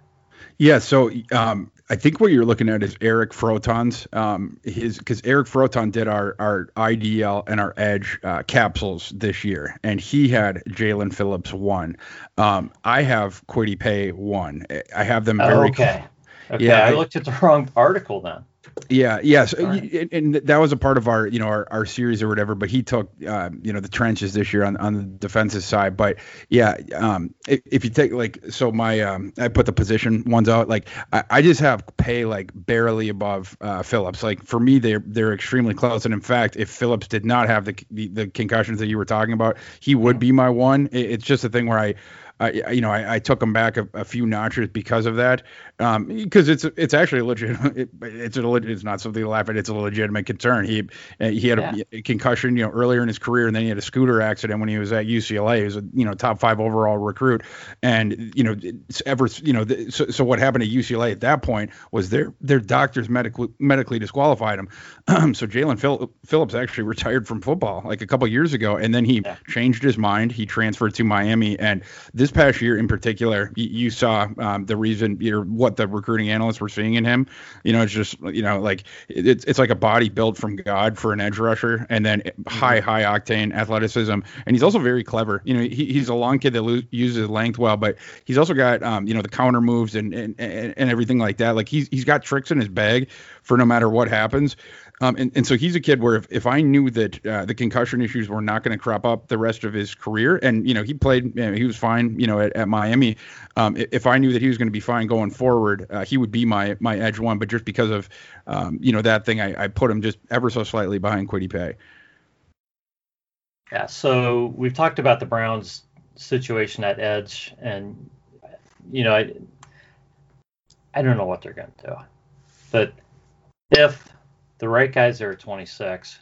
Yeah, so um, I think what you're looking at is Eric Froton's um, his because Eric Froton did our our IDL and our Edge uh, capsules this year, and he had Jaelan Phillips one. Um, I have Kwity Paye one. I have them very. Oh, okay. Okay. Yeah, I, looked at the wrong article then. Yeah, yes, right. and that was a part of our, you know, our, our series or whatever. But he took, uh, you know, the trenches this year on, on the defensive side. But yeah, um, if, if you take like, so my, um, I put the position ones out. Like, I, I just have Paye like barely above uh, Phillips. Like for me, they're they're extremely close. And in fact, if Phillips did not have the the, the concussions that you were talking about, he would be my one. It, it's just a thing where I I, you know, I, I took him back a, a, few notches because of that. Um, because it's it's actually a legit. It, it's a it's not something to laugh at. It's a legitimate concern. He he had yeah. a, concussion, you know, earlier in his career, and then he had a scooter accident when he was at UCLA. He was a you know top five overall recruit, and you know ever you know so, so what happened at UCLA at that point was their their doctors medically medically disqualified him. so Jaelan Phil, Phillips actually retired from football like a couple years ago, and then he yeah. changed his mind. He transferred to Miami, and this this past year in particular, you, you saw um, the reason, know, what the recruiting analysts were seeing in him. You know, it's just, you know, like it's it's like a body built from God for an edge rusher, and then high high octane athleticism, and he's also very clever. You know, he, he's a long kid that lo- uses length well, but he's also got, um, you know, the counter moves and, and and and everything like that. Like he's he's got tricks in his bag for no matter what happens. Um, and, and so he's a kid where if, if I knew that uh, the concussion issues were not going to crop up the rest of his career, and you know he played, you know, he was fine, you know, at, at Miami. Um, if I knew that he was going to be fine going forward, uh, he would be my my edge one. But just because of um, you know that thing, I, I put him just ever so slightly behind Kwity Paye. Yeah. So we've talked about the Browns' situation at edge, and you know, I I don't know what they're going to do, but if the right guys are at 26.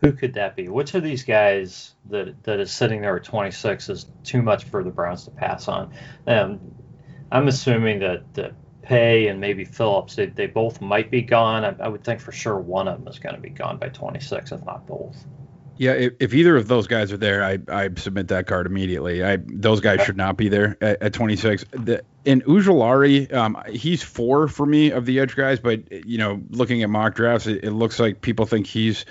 Who could that be? Which of these guys that that is sitting there at 26 is too much for the Browns to pass on? Um, I'm assuming that the Paye and maybe Phillips, they, they both might be gone. I, I would think for sure one of them is going to be gone by 26, if not both. Yeah, if, if, either of those guys are there, I, I submit that card immediately. I those guys should not be there at, at 26. The, in Ojulari, um, he's four for me of the edge guys, but you know, looking at mock drafts, it, it looks like people think he's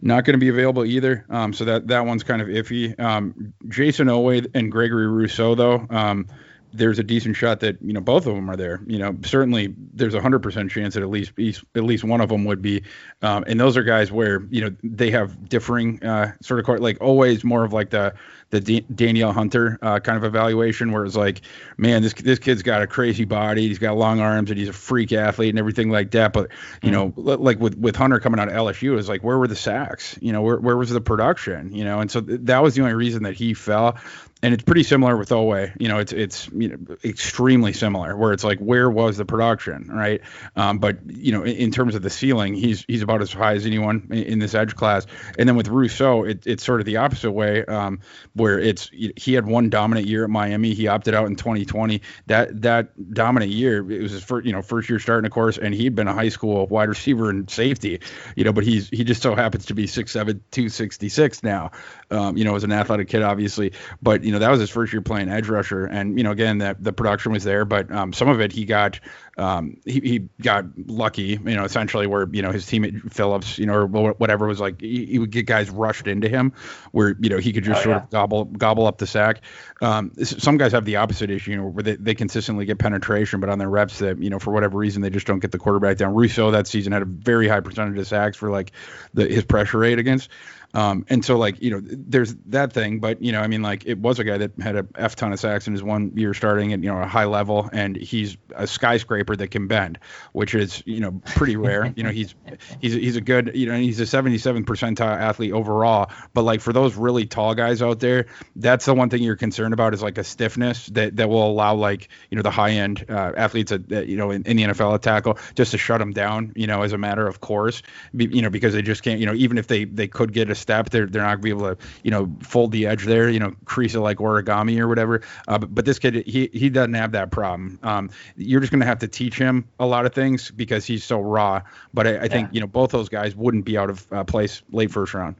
not going to be available either. Um, so that that one's kind of iffy. Um, Jayson Oweh and Gregory Rousseau, though, um, there's a decent shot that you know both of them are there. You know, certainly there's a hundred percent chance that at least at least one of them would be. Um, and those are guys where you know they have differing uh, sort of like always more of like the the D- Danielle Hunter uh, kind of evaluation, where it's like, man, this this kid's got a crazy body, he's got long arms, and he's a freak athlete and everything like that. But you mm-hmm. know, like with with Hunter coming out of LSU, it's like, where were the sacks? You know, where where was the production? You know, and so th- that was the only reason that he fell and it's pretty similar with Oweh. You know, it's it's you know extremely similar where it's like where was the production, right? Um, but you know, in, in, terms of the ceiling, he's he's about as high as anyone in, in this edge class. And then with Rousseau, it, it's sort of the opposite way, um, where it's he had one dominant year at Miami. He opted out in 2020. That that dominant year, it was his first you know first year starting, of course, and he'd been a high school wide receiver and safety. You know, but he's he just so happens to be 6'7", 266 now. Um, you know, as an athletic kid, obviously, but you know that was his first year playing edge rusher, and you know, again, that the production was there, but um, some of it he got um, he, he got lucky, you know, essentially where you know his teammate Phillips, you know, or whatever was like he, he would get guys rushed into him, where you know he could just oh, sort yeah. of gobble gobble up the sack. Um, some guys have the opposite issue, you know, where they, they consistently get penetration, but on their reps that you know for whatever reason they just don't get the quarterback down. Rousseau that season had a very high percentage of sacks for like the, his pressure rate against. Um, and so like you know there's that thing, but you know I mean like it was a guy that had a f ton of sacks in his one year starting at you know a high level, and he's a skyscraper that can bend, which is you know pretty rare. you know he's he's he's a good you know he's a 77 percentile athlete overall, but like for those really tall guys out there, that's the one thing you're concerned about is like a stiffness that that will allow like you know the high end uh, athletes that, you know in, in, the NFL at tackle just to shut them down you know as a matter of course, Be, you know because they just can't you know even if they they could get a step. They're they're not gonna be able to you know fold the edge there, you know, crease it like origami or whatever. Uh, but, but this kid he he doesn't have that problem. Um, you're just gonna have to teach him a lot of things because he's so raw. But I, I think you know both those guys wouldn't be out of uh, place late first round.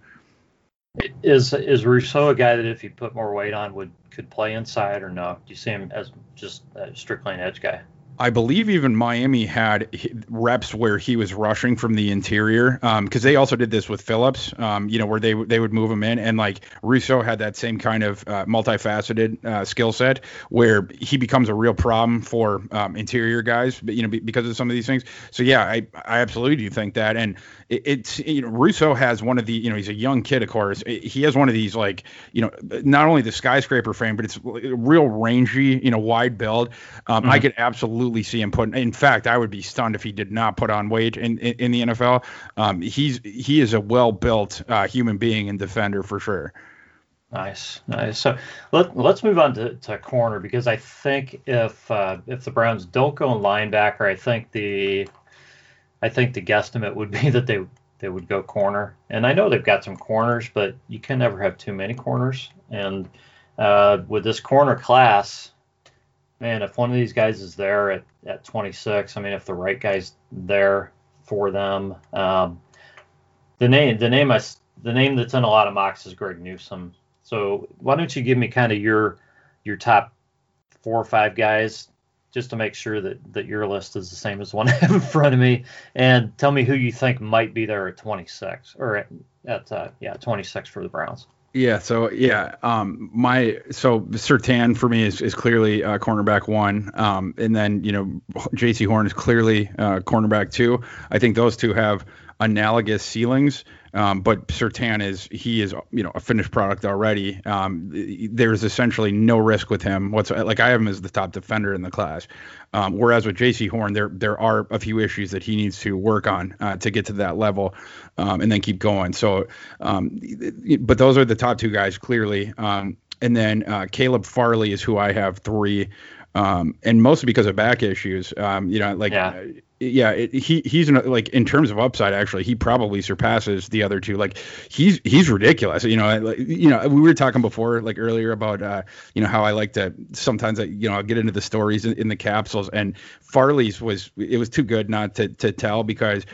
Is is Rousseau a guy that if he put more weight on would could play inside or no? Do you see him as just a strictly an edge guy? I believe even Miami had reps where he was rushing from the interior because um, they also did this with Phillips, um, you know, where they they would move him in, and like Rousseau had that same kind of uh, multifaceted uh, skill set where he becomes a real problem for um, interior guys, you know, because of some of these things. So yeah, I I absolutely do think that, and it, it's you know Rousseau has one of the you know he's a young kid of course he has one of these like you know not only the skyscraper frame but it's real rangy you know wide build um, mm-hmm. I could absolutely see him put in fact I would be stunned if he did not put on weight in in, in the NFL um, he's he is a well built uh, human being and defender for sure. Nice, nice. So let, let's move on to, to corner because I think if uh, if the Browns don't go in linebacker, I think the I think the guesstimate would be that they they would go corner. And I know they've got some corners, but you can never have too many corners. And uh, with this corner class, man, if one of these guys is there at, at 26, I mean, if the right guy's there for them, um, the name the name I, the name that's in a lot of mocks is Greg Newsome. So why don't you give me kind of your your top four or five guys just to make sure that that your list is the same as the one I have in front of me, and tell me who you think might be there at 26 or at, at uh, yeah 26 for the Browns. Yeah, so yeah, um, my so Surtain for me is, is clearly uh, cornerback one, um, and then you know Jaycee Horn is clearly uh, cornerback two. I think those two have analogous ceilings. Um, but Surtain is he is you know a finished product already. Um, there's essentially no risk with him. What's like I have him as the top defender in the class. Um, whereas with Jaycee Horn, there there are a few issues that he needs to work on uh, to get to that level, um, and then keep going. So, um, but those are the top two guys clearly. Um, and then uh, Caleb Farley is who I have three. Um, and mostly because of back issues. Um, you know, like yeah yeah, it, he he's an, like in terms of upside, actually, he probably surpasses the other two. Like he's he's ridiculous. You know, like, you know, we were talking before, like earlier about uh, you know how I like to sometimes I you know I'll get into the stories in, in the capsules, and Farley's was it was too good not to to tell because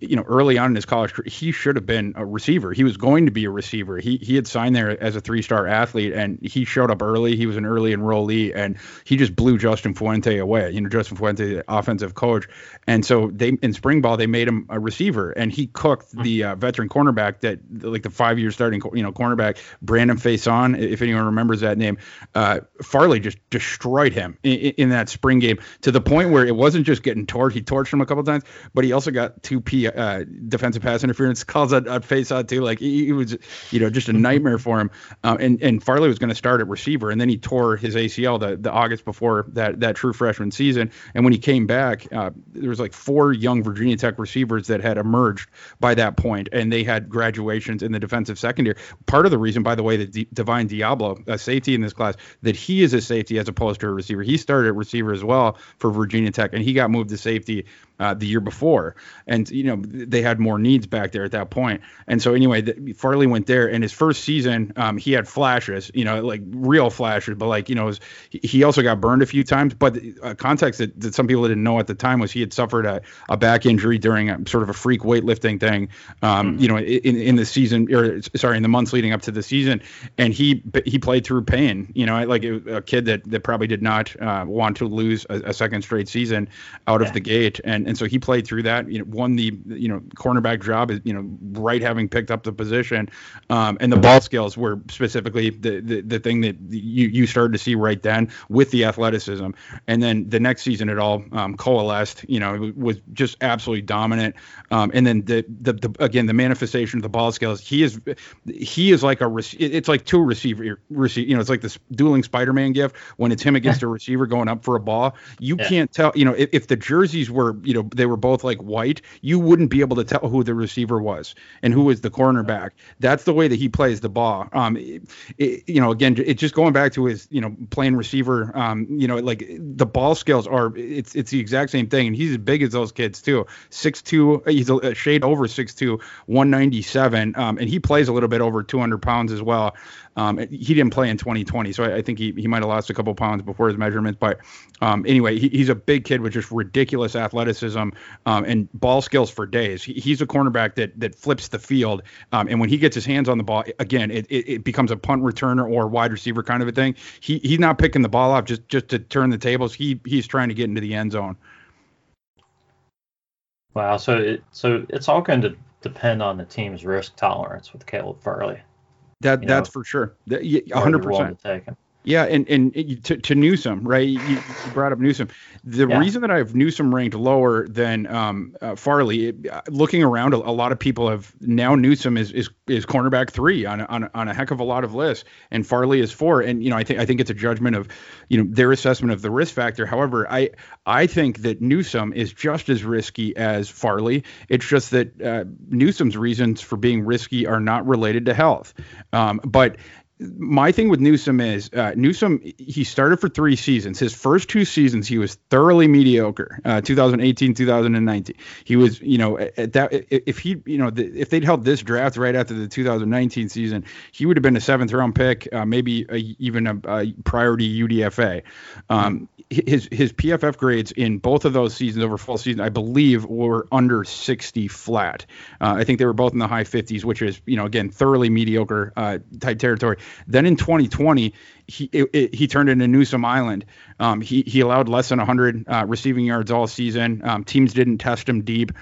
you know, early on in his college career, he should have been a receiver. He was going to be a receiver. He he had signed there as a three-star athlete, and he showed up early. He was an early enrollee, and he just blew Justin Fuente away. You know, Justin Fuente, the offensive coach, and so they in spring ball they made him a receiver, and he cooked hmm. the uh, veteran cornerback that like the five-year starting you know cornerback Brandon Facyson, if anyone remembers that name. Uh, Farley just destroyed him in, in, that spring game to the point where it wasn't just getting torched. He torched him a couple times, but he also got two P uh, defensive pass interference calls on, on face out too. Like he, he, was, you know, just a nightmare for him. Um, and and Farley was going to start at receiver, and then he tore his ACL the, the August before that that true freshman season. And when he came back, uh, there was like four young Virginia Tech receivers that had emerged by that point, and they had graduations in the defensive secondary. Part of the reason, by the way, that D- Divine Deablo, a safety in this class, that he is a safety as opposed to a receiver. He started at receiver as well for Virginia Tech, and he got moved to safety uh, the year before, and you know they had more needs back there at that point. And so anyway, the, Farley went there, and his first season, um, he had flashes, you know, like real flashes, but like you know, was, he also got burned a few times. But uh, context that, that some people didn't know at the time was he had suffered a, a back injury during a sort of a freak weightlifting thing, um, mm-hmm. you know, in in the season or sorry, in the months leading up to the season, and he he played through pain, you know, like a kid that that probably did not uh, want to lose a, a, second straight season out yeah. of the gate, and and so he played through that. You know, won the you know cornerback job. Is you know, right having picked up the position, um, and the ball skills were specifically the, the the thing that you you started to see right then with the athleticism. And then the next season, it all um, coalesced. You know, it was just absolutely dominant. Um, and then the, the the again the manifestation of the ball skills. He is he is like a it's like two receiver receive. You know, it's like this dueling Spider-Man gift when it's him against a receiver going up for a ball. You yeah. can't tell. You know, if, if the jerseys were you know they were both like white, you wouldn't be able to tell who the receiver was and who was the cornerback. That's the way that he plays the ball. Um, it, it, you know, again, it's just going back to his, you know, playing receiver. Um, you know, like the ball skills are, it's it's the exact same thing, and he's as big as those kids too. Six two, he's a shade over six two, 197, um, and he plays a little bit over 200 pounds as well. Um, he didn't play in 2020, so I, I think he, he might have lost a couple pounds before his measurements. But um, anyway, he, he's a big kid with just ridiculous athleticism um, and ball skills for days. He, he's a cornerback that that flips the field, um, and when he gets his hands on the ball, again, it, it, it, becomes a punt returner or wide receiver kind of a thing. He he's not picking the ball off just just to turn the tables. He he's trying to get into the end zone. Wow. So it so it's all going to depend on the team's risk tolerance with Caleb Farley. That you that's know, for sure. hundred percent. Yeah, and and to, to Newsome, right? You, you brought up Newsome. The yeah. reason that I have Newsome ranked lower than um, uh, Farley, it, uh, looking around, a, a, lot of people have now Newsome is is, is cornerback three on on a, on a heck of a lot of lists, and Farley is four. And you know, I think I think it's a judgment of you know their assessment of the risk factor. However, I I think that Newsome is just as risky as Farley. It's just that uh, Newsome's reasons for being risky are not related to health. Um, but my thing with Newsome is uh, Newsome he started for three seasons. His first two seasons he was thoroughly mediocre. Uh, 2018, 2019. He was you know at that if he you know the, if they'd held this draft right after the 2019 season, he would have been a seventh round pick, uh, maybe a, even a, a priority UDFA. Um, his his PFF grades in both of those seasons over full season, I believe, were under 60 flat. Uh, I think they were both in the high 50s, which is you know again thoroughly mediocre uh, type territory. Then in 2020, he it, it, he turned into Newsome Island. Um, he he allowed less than 100 uh, receiving yards all season. Um, teams didn't test him deep.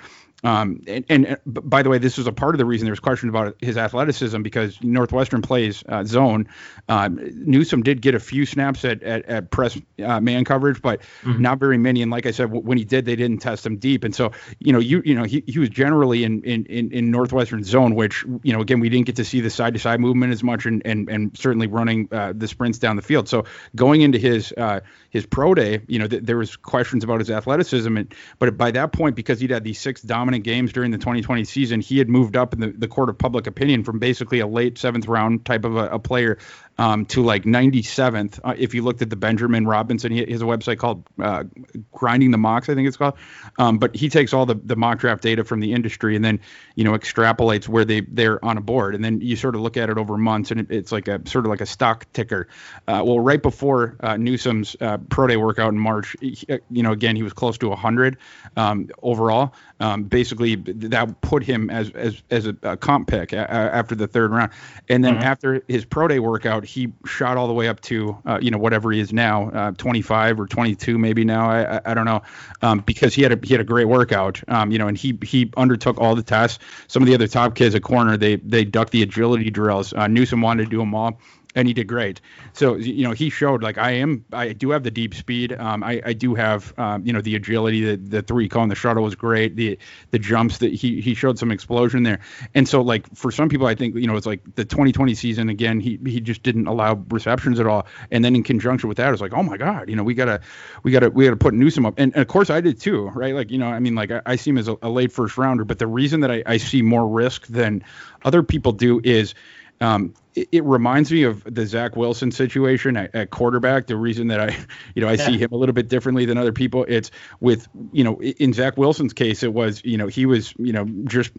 Um, and, and, by the way, this was a part of the reason there was questions about his athleticism because Northwestern plays uh, zone. Uh, Newsome did get a few snaps at, at, at press uh, man coverage, but mm-hmm. not very many. And like I said, w- when he did, they didn't test him deep. And so, you know, you you know, he, he was generally in, in, in, in Northwestern zone, which, you know, again, we didn't get to see the side to side movement as much and, and, and certainly running uh, the sprints down the field. So going into his uh, his pro day, you know, th- there was questions about his athleticism. And, but by that point, because he'd had these six dominant dominant games during the 2020 season, he had moved up in the, the court of public opinion from basically a late seventh round type of a, a player um, to like 97th. Uh, if you looked at the Benjamin Robinson, he, has a website called uh, Grinding the Mocks, I think it's called. Um, but he takes all the, the mock draft data from the industry and then you know extrapolates where they they're on a board, and then you sort of look at it over months, and it, it's like a sort of like a stock ticker. Uh, well, right before uh, Newsome's uh, pro day workout in March, he, uh, you know, again he was close to 100 um, overall. Um, basically, that put him as as as a, a comp pick a, a, after the third round, and then mm-hmm. after his pro day workout he shot all the way up to uh, you know whatever he is now, uh, 25 or 22 maybe now. I I, I don't know, um, because he had a he had a great workout. Um, you know, and he he undertook all the tests. Some of the other top kids at corner they they ducked the agility drills. Uh, Newsome wanted to do them all and he did great. So you know he showed like I am I do have the deep speed. Um, I, I do have um, you know the agility. The the three cone the shuttle was great. The the jumps that he he showed some explosion there. And so like for some people I think you know it's like the 2020 season again he he just didn't allow receptions at all. And then in conjunction with that it's like oh my god you know we gotta we gotta we gotta put Newsome up. And, and of course I did too right like you know I mean like I, I see him as a, a late first rounder. But the reason that I, I see more risk than other people do is um, it, it, reminds me of the Zach Wilson situation at, at, quarterback. The reason that I, you know, I yeah. see him a little bit differently than other people. It's with, you know, in Zach Wilson's case, it was, you know, he was, you know, just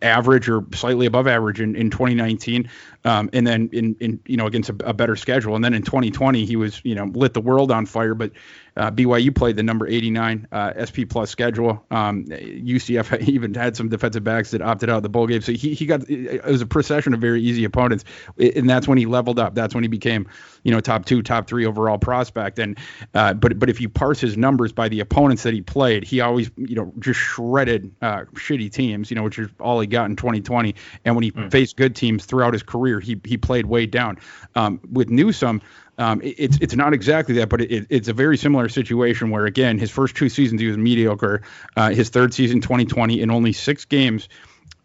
average or slightly above average in, in 2019. Um, and then in, in, you know, against a, a, better schedule. And then in 2020, he was, you know, lit the world on fire, but uh, BYU played the number 89 uh, SP plus schedule. Um, UCF even had some defensive backs that opted out of the bowl game. So he, he got it was a procession of very easy opponents, and that's when he leveled up. That's when he became, you know, top two, top three overall prospect. And uh, but but if you parse his numbers by the opponents that he played, he always you know just shredded uh, shitty teams. You know, which is all he got in 2020. And when he mm. faced good teams throughout his career, he he played way down. Um, with Newsome. Um, it, it's it's not exactly that, but it, it's a very similar situation where again his first two seasons he was mediocre. Uh, his third season 2020 in only six games.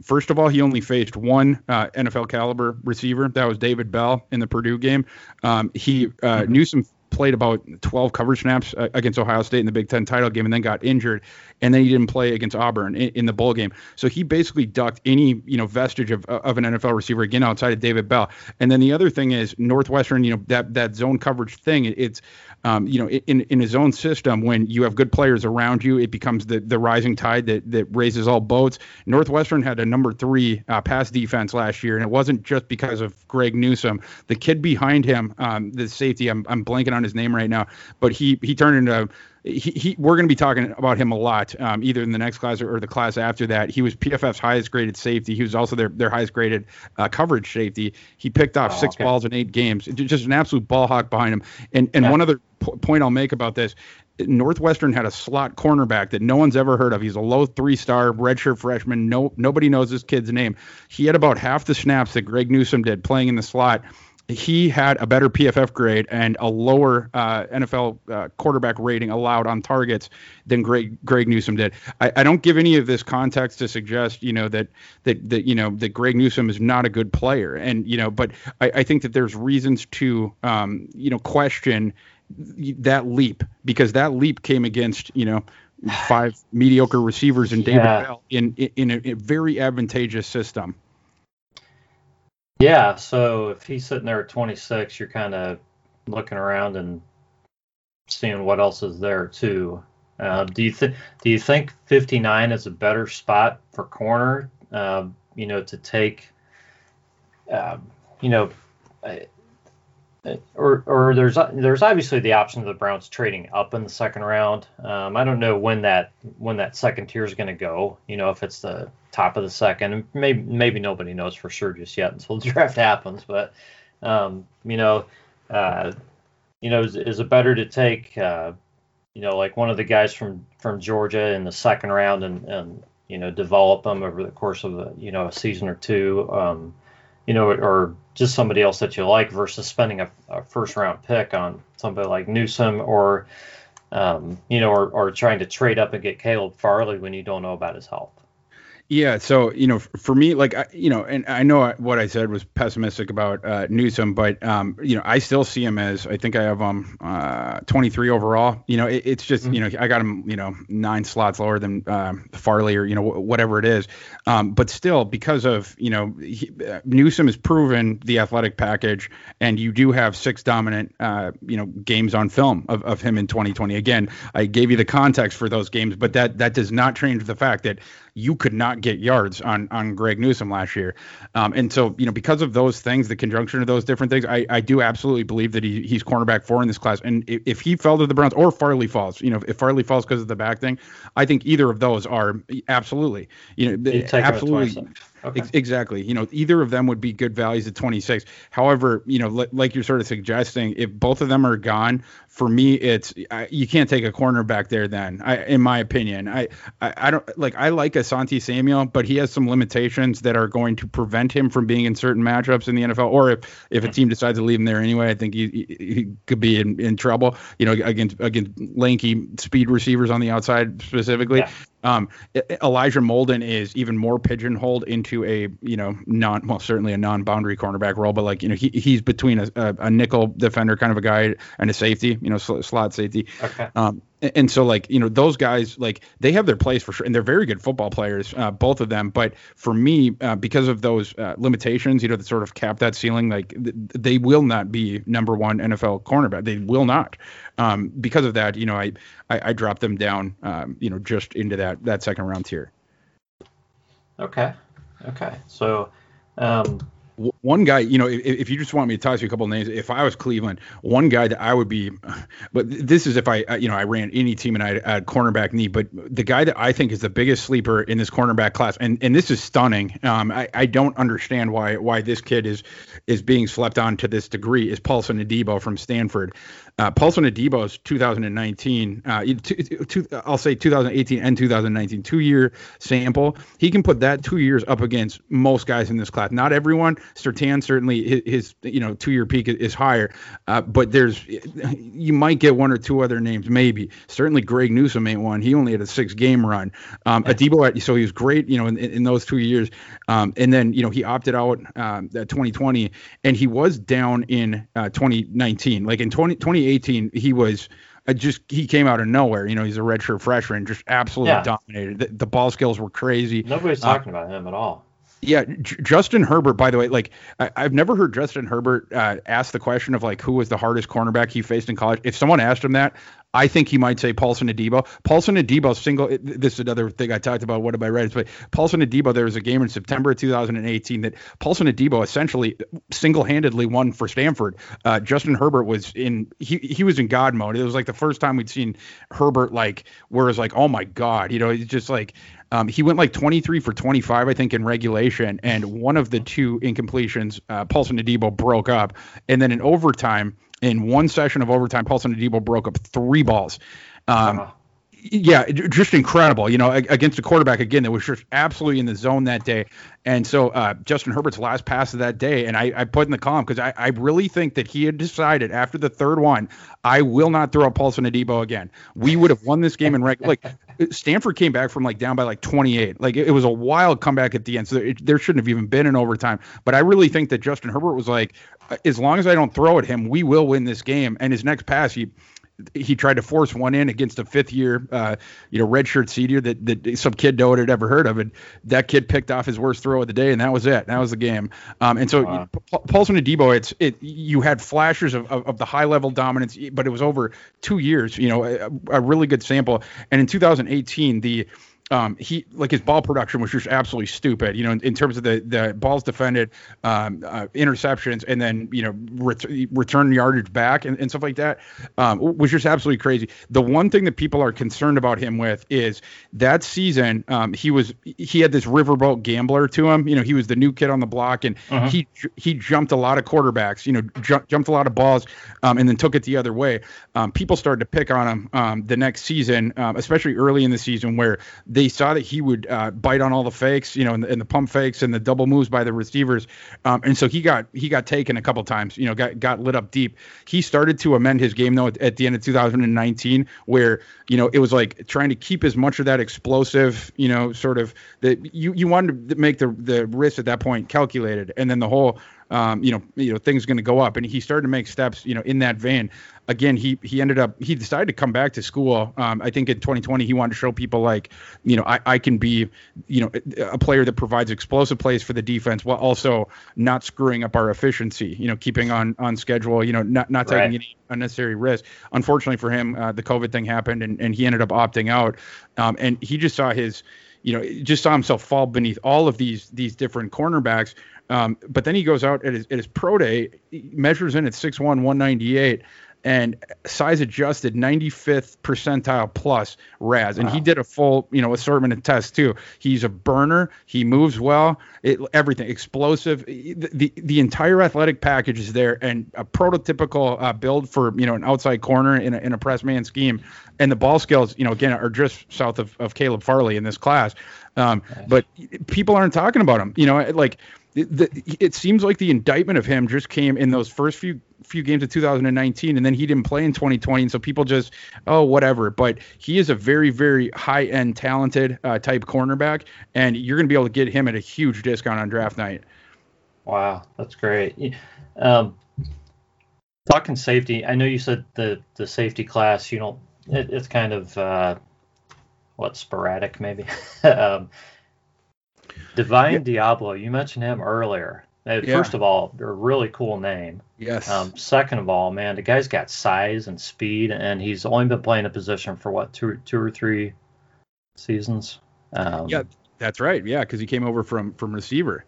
First of all, he only faced one uh, NFL caliber receiver. That was David Bell in the Purdue game. Um, he uh, mm-hmm. Newsome played about 12 coverage snaps uh, against Ohio State in the Big Ten title game, and then got injured, and then he didn't play against Auburn in, in the bowl game. So he basically ducked any you know vestige of of an NFL receiver again outside of David Bell. And then the other thing is Northwestern, you know that that zone coverage thing. it's um, you know, in in his own system, when you have good players around you, it becomes the the rising tide that that raises all boats. Northwestern had a number three uh, pass defense last year, and it wasn't just because of Greg Newsome. The kid behind him, um, the safety, I'm I'm blanking on his name right now, but he he turned into he, he, we're going to be talking about him a lot, um, either in the next class or, or, the class after that. He was PFF's highest graded safety. He was also their, their highest graded uh, coverage safety. He picked off oh, six okay. balls in eight games. Just an absolute ball hawk behind him. And and yeah. one other p- point I'll make about this. Northwestern had a slot cornerback that no one's ever heard of. He's a low three-star redshirt freshman. No, nobody knows this kid's name. He had about half the snaps that Greg Newsome did playing in the slot he had a better PFF grade and a lower uh, NFL uh, quarterback rating allowed on targets than Greg Greg Newsome did. I, I, don't give any of this context to suggest you know that that that you know that Greg Newsome is not a good player, and you know, but I, I think that there's reasons to um, you know question that leap because that leap came against you know five mediocre receivers and David yeah. Bell in in a, a very advantageous system. Yeah, so if he's sitting there at 26, you're kind of looking around and seeing what else is there too. Uh, do you think do you think 59 is a better spot for corner? Uh, you know, to take, uh, you know, or or there's there's obviously the option of the Browns trading up in the second round. Um, I don't know when that when that second tier is going to go. You know, if it's the top of the second, maybe maybe nobody knows for sure just yet until the draft happens. But um, you know, uh, you know, is, is, it better to take uh, you know like one of the guys from from Georgia in the second round and and you know develop them over the course of a you know a season or two? Um, you know, or just somebody else that you like versus spending a, a first round pick on somebody like Newsome or, um, you know, or, or trying to trade up and get Caleb Farley when you don't know about his health. Yeah, so you know, for me, like you know, and I know what I said was pessimistic about uh, Newsome, but um, you know, I still see him as I think I have him uh, 23 overall. You know, it, it's just mm-hmm. you know I got him you know nine slots lower than uh, Farley or you know whatever it is, um, but still because of you know he, uh, Newsome has proven the athletic package, and you do have six dominant uh, you know games on film of, of him in 2020. Again, I gave you the context for those games, but that that does not change the fact that you could not get yards on on Greg Newsome last year. Um, and so, you know, because of those things, the conjunction of those different things, I, I do absolutely believe that he, he's cornerback four in this class. And if, if he fell to the Browns or Farley falls, you know, if Farley falls because of the back thing, I think either of those are absolutely, you know, absolutely. Okay. exactly. You know, either of them would be good values at 26. However, you know, like you're sort of suggesting, if both of them are gone, for me, it's I, you can't take a cornerback there. Then, I, in my opinion, I, I, I don't like I like Asante Samuel, but he has some limitations that are going to prevent him from being in certain matchups in the NFL. Or if if a mm-hmm. team decides to leave him there anyway, I think he, he could be in, in trouble. You know, against against lanky speed receivers on the outside specifically. Yeah. Um, Elijah Molden is even more pigeonholed into a you know non well certainly a non-boundary cornerback role, but like you know he he's between a, a, a nickel defender kind of a guy and a safety, you know slot safety. Okay. Um, and so like you know those guys like they have their place for sure and they're very good football players uh, both of them but for me uh, because of those uh, limitations you know that sort of cap that ceiling like th- they will not be number one nfl cornerback. They will not. Um, because of that you know i i, I dropped them down um, you know just into that that second round tier. Okay. Okay. So um one guy, you know, if, if, you just want me to toss you a couple names, if I was Cleveland, one guy that I would be, but this is if I, you know, I ran any team and I had cornerback need, but the guy that I think is the biggest sleeper in this cornerback class, and and this is stunning. Um, I, I don't understand why why this kid is is being slept on to this degree. Is Paulson Adebo from Stanford? Uh, Paulson Adebo's 2019, uh, two, two, I'll say 2018 and 2019, two year sample. He can put that two years up against most guys in this class. Not everyone, Surtain certainly his, his you know two year peak is higher, uh, but there's you might get one or two other names maybe. Certainly Greg Newsome ain't one. He only had a six game run. Um. Adebo, so he was great you know in, in those two years, um, and then you know he opted out um, 2020 and he was down in uh, 2019. Like in 20, 2018 he was I just he came out of nowhere. You know, he's a redshirt freshman, just absolutely yeah. dominated. The, the, ball skills were crazy. Nobody's uh, talking about him at all. Yeah, J- Justin Herbert. By the way, like I, have never heard Justin Herbert uh, ask the question of like who was the hardest cornerback he faced in college. If someone asked him that, I think he might say Paulson Adebo. Paulson Adebo single. This is another thing I talked about. What have I read? But Paulson Adebo. There was a game in September of 2018 that Paulson Adebo essentially single-handedly won for Stanford. Uh, Justin Herbert was in. He he was in God mode. It was like the first time we'd seen Herbert like where it's like, oh my God, you know, he's just like. Um, he went like 23 for 25, I think, in regulation, and one of the two incompletions, uh, Paulson Adebo broke up, and then in overtime, in one session of overtime, Paulson Adebo broke up three balls. Um, uh-huh. Yeah, just incredible. You know, against a quarterback again that was just absolutely in the zone that day. And so uh, Justin Herbert's last pass of that day, and I, I put in the column because I, I really think that he had decided after the third one, I will not throw up Paulson Adebo again. We would have won this game in regular. like Stanford came back from like down by like 28. Like it, it was a wild comeback at the end. So it, there shouldn't have even been an overtime. But I really think that Justin Herbert was like, uh, as long as I don't throw at him, we will win this game. And his next pass, he he tried to force one in against a fifth year, uh, you know, redshirt senior that, that some kid no one had ever heard of. And that kid picked off his worst throw of the day, and that was it. That was the game. Um, and so. P- Paulson Adebo, it's it. You had flashes of, of, of, the high level dominance, but it was over two years. You know, a, a really good sample. And in 2018, the um, he like his ball production was just absolutely stupid. You know, in, in terms of the the balls defended, um, uh, interceptions, and then you know ret- return yardage back and, and stuff like that um, was just absolutely crazy. The one thing that people are concerned about him with is that season um, he was he had this riverboat gambler to him. You know, he was the new kid on the block, and uh-huh. he he jumped a lot of quarterbacks. You know, ju- jumped a lot of balls, um, and then took it the other way. Um, people started to pick on him the next season, especially early in the season where they they saw that he would uh, bite on all the fakes, you know, and, and, the pump fakes and the double moves by the receivers, um, and so he got he got taken a couple times, you know, got got lit up deep. He started to amend his game though at, at the end of 2019, where you know it was like trying to keep as much of that explosive, you know, sort of that you you wanted to make the the risk at that point calculated, and then the whole um, you know, you know, things going to go up. And he started to make steps, you know, in that vein. Again, he he ended up he decided to come back to school. Um, I think in 2020 he wanted to show people like, you know, I, I can be, you know, a player that provides explosive plays for the defense while also not screwing up our efficiency. You know, keeping on on schedule. You know, not not taking right. any unnecessary risk. Unfortunately for him, uh, the COVID thing happened and and he ended up opting out. Um, and he just saw his you know, just saw himself fall beneath all of these these different cornerbacks um, but then he goes out at his, at his pro day, measures in at 6'1, 198, and size adjusted 95th percentile plus RAS. And wow. he did a full, you know, assortment of tests too. He's a burner. He moves well. It, everything explosive. The, the, the entire athletic package is there, and a prototypical uh, build for you know an outside corner in a, in a press man scheme. And the ball skills, you know, again are just south of, of Caleb Farley in this class. Um, nice. But people aren't talking about him. You know, like the, it seems like the indictment of him just came in those first few few games of 2019 and then he didn't play in 2020 and so people just oh whatever. But he is a very very high end talented uh, type cornerback and you're going to be able to get him at a huge discount on draft night. Wow that's great. Um, talking safety i know you said the the safety class you know it, it's kind of uh, what sporadic maybe? Um, Divine yeah. Deablo, you mentioned him earlier. Yeah. First of all, a really cool name. Yes. Um, second of all, man, the guy's got size and speed, and he's only been playing a position for what two, two or three seasons. Um, yeah, that's right. Yeah, because he came over from from receiver.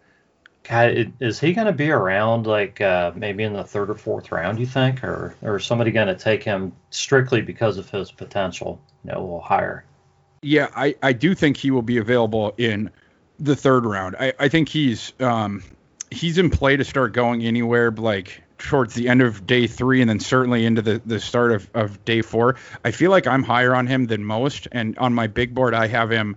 God, is he going to be around like uh, maybe in the third or fourth round? You think, or or is somebody going to take him strictly because of his potential? You know, a little higher. Yeah, I I do think he will be available in the third round. I, I think he's um, he's in play to start going anywhere like towards the end of day three and then certainly into the, the start of, of day four. I feel like I'm higher on him than most. And on my big board, I have him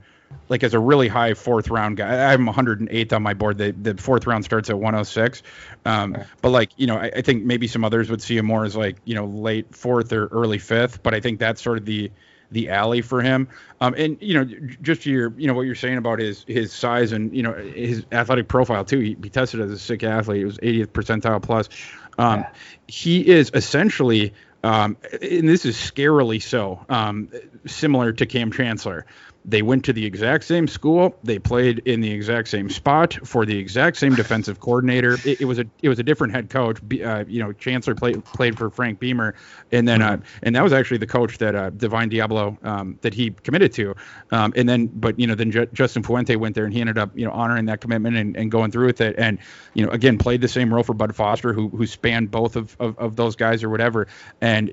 like as a really high fourth round guy. I'm 108th on my board. The the fourth round starts at 106. Um, okay. But like you know, I, I, think maybe some others would see him more as like you know late fourth or early fifth. But I think that's sort of the the alley for him. Um, and you know, just your you know what you're saying about his his size and you know his athletic profile too. He, he tested as a sick athlete. It was 80th percentile plus. Um, yeah. He is essentially um, and this is scarily so, um, similar to Kam Chancellor. They went to the exact same school. They played in the exact same spot for the exact same defensive coordinator. It, it was a it was a different head coach. Uh, you know, Chancellor played played for Frank Beamer, and then uh, and that was actually the coach that uh, Divine Deablo um, that he committed to. Um, and then, but you know, then J- Justin Fuente went there, and he ended up you know honoring that commitment and, and going through with it. And you know, again, played the same role for Bud Foster, who who spanned both of, of, of those guys or whatever. And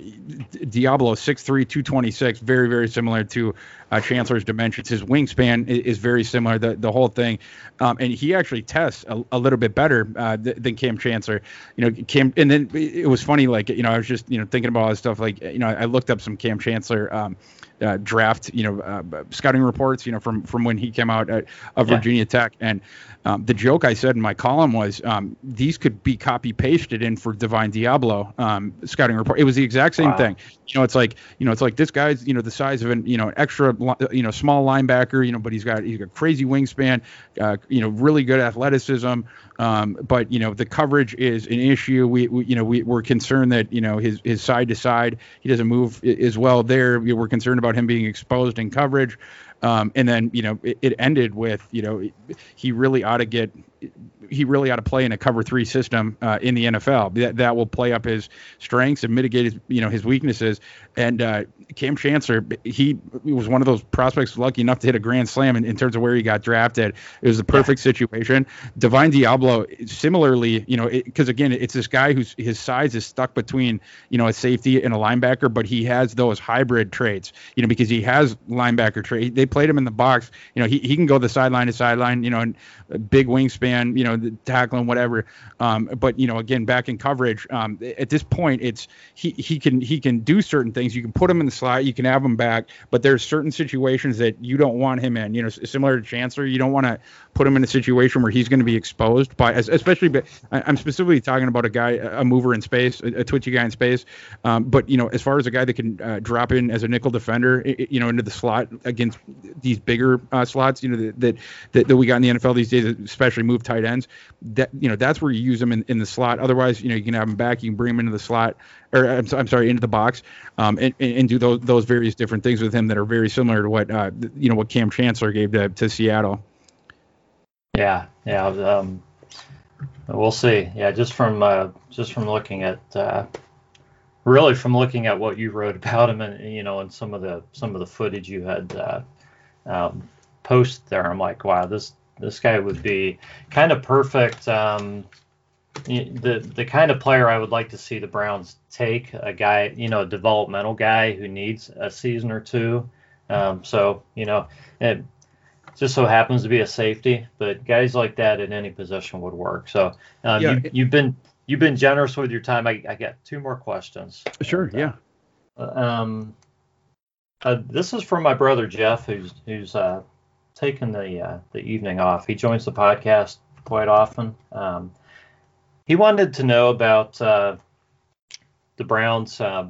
Deablo, 6'3", 226, very very similar to uh, Chancellor's dimensions. His wingspan is, is, very similar, the, the whole thing. Um, and he actually tests a, a little bit better uh, th- than Kam Chancellor. You know, Kam, and then it was funny, like, you know, I was just, you know, thinking about all this stuff. Like, you know, I looked up some Kam Chancellor um, uh, draft, you know, uh, scouting reports, you know, from from when he came out at, of yeah. Virginia Tech. And um, the joke I said in my column was um, these could be copy pasted in for Divine Deablo um, scouting report. It was the exact same wow. thing. You know, it's like you know, it's like this guy's you know the size of an you know extra you know small linebacker. You know, but he's got he's got crazy wingspan. Uh, you know, really good athleticism. Um, but you know, the coverage is an issue. We, we you know we, we're concerned that you know his his side to side he doesn't move as well there. We're concerned about him being exposed in coverage. Um, and then you know it, it, ended with you know he really ought to get he really ought to play in a cover three system uh, in the NFL. That that will play up his strengths and mitigate his you know his weaknesses. And uh, Kam Chancellor, he was one of those prospects lucky enough to hit a grand slam in, in terms of where he got drafted. It was the perfect yeah. situation. Divine Deablo, similarly, you know, because again, it's this guy whose his size is stuck between you know a safety and a linebacker, but he has those hybrid traits. You know, because he has linebacker trait. They played him in the box. You know, he, he can go the sideline to sideline. You know, and big wingspan. You know, tackling whatever. Um, but you know, again, back in coverage, um, at this point, it's he he can he can do certain things things. You can put him in the slot, you can have him back, but there's certain situations that you don't want him in. You know, similar to Chancellor, you don't want to put him in a situation where he's going to be exposed by, especially. But I'm specifically talking about a guy, a mover in space, a, a twitchy guy in space. Um, but you know, as far as a guy that can uh, drop in as a nickel defender, you know, into the slot against these bigger uh, slots, you know, that, that that we got in the NFL these days, especially move tight ends. That you know, that's where you use them in, in the slot. Otherwise, you know, you can have them back, you can bring them into the slot, or I'm, I'm sorry, into the box, um, and, and do those those various different things with him that are very similar to what uh, you know what Kam Chancellor gave to, to Seattle. Yeah, yeah. Um, we'll see. Yeah, just from uh, just from looking at uh, really from looking at what you wrote about him and you know and some of the some of the footage you had uh, um, post there, I'm like, wow, this this guy would be kind of perfect. Um, the the kind of player I would like to see the Browns take a guy, you know, a developmental guy who needs a season or two. Um, so you know, it, just so happens to be a safety, but guys like that in any position would work. So um, yeah, you, have been you've been generous with your time. I, I got two more questions. Sure. And, uh, yeah. Um, uh, this is from my brother Jeff, who's who's uh, taken the uh, the evening off. He joins the podcast quite often. Um, he wanted to know about uh, the Browns. Uh,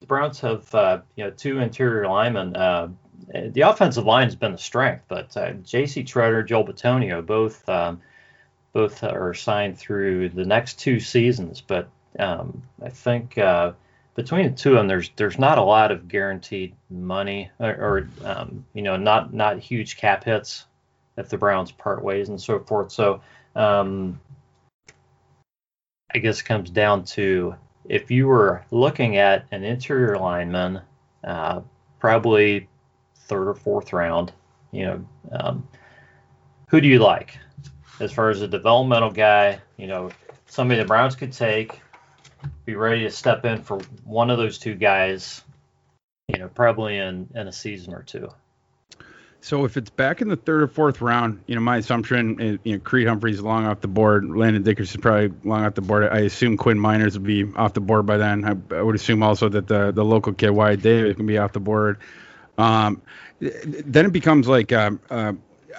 the Browns have uh, you know two interior linemen uh, the offensive line has been the strength, but uh, J.C. Tretter, Joel Bitonio, both um, both are signed through the next two seasons. But um, I think between the two of them, there's there's not a lot of guaranteed money, or, or um, you know, not not huge cap hits if the Browns part ways and so forth. So um, I guess it comes down to if you were looking at an interior lineman, uh, probably third or fourth round. You know, um, who do you like as far as a developmental guy? You know, somebody the Browns could take, be ready to step in for one of those two guys. You know, probably in in a season or two. So if it's back in the third or fourth round, you know, my assumption is, you know, Creed Humphrey's long off the board. Landon Dickerson probably long off the board. I assume Quinn Meinerz will be off the board by then. I, I would assume also that the the local kid Wyatt Davis can be off the board. Um, then it becomes like um, uh,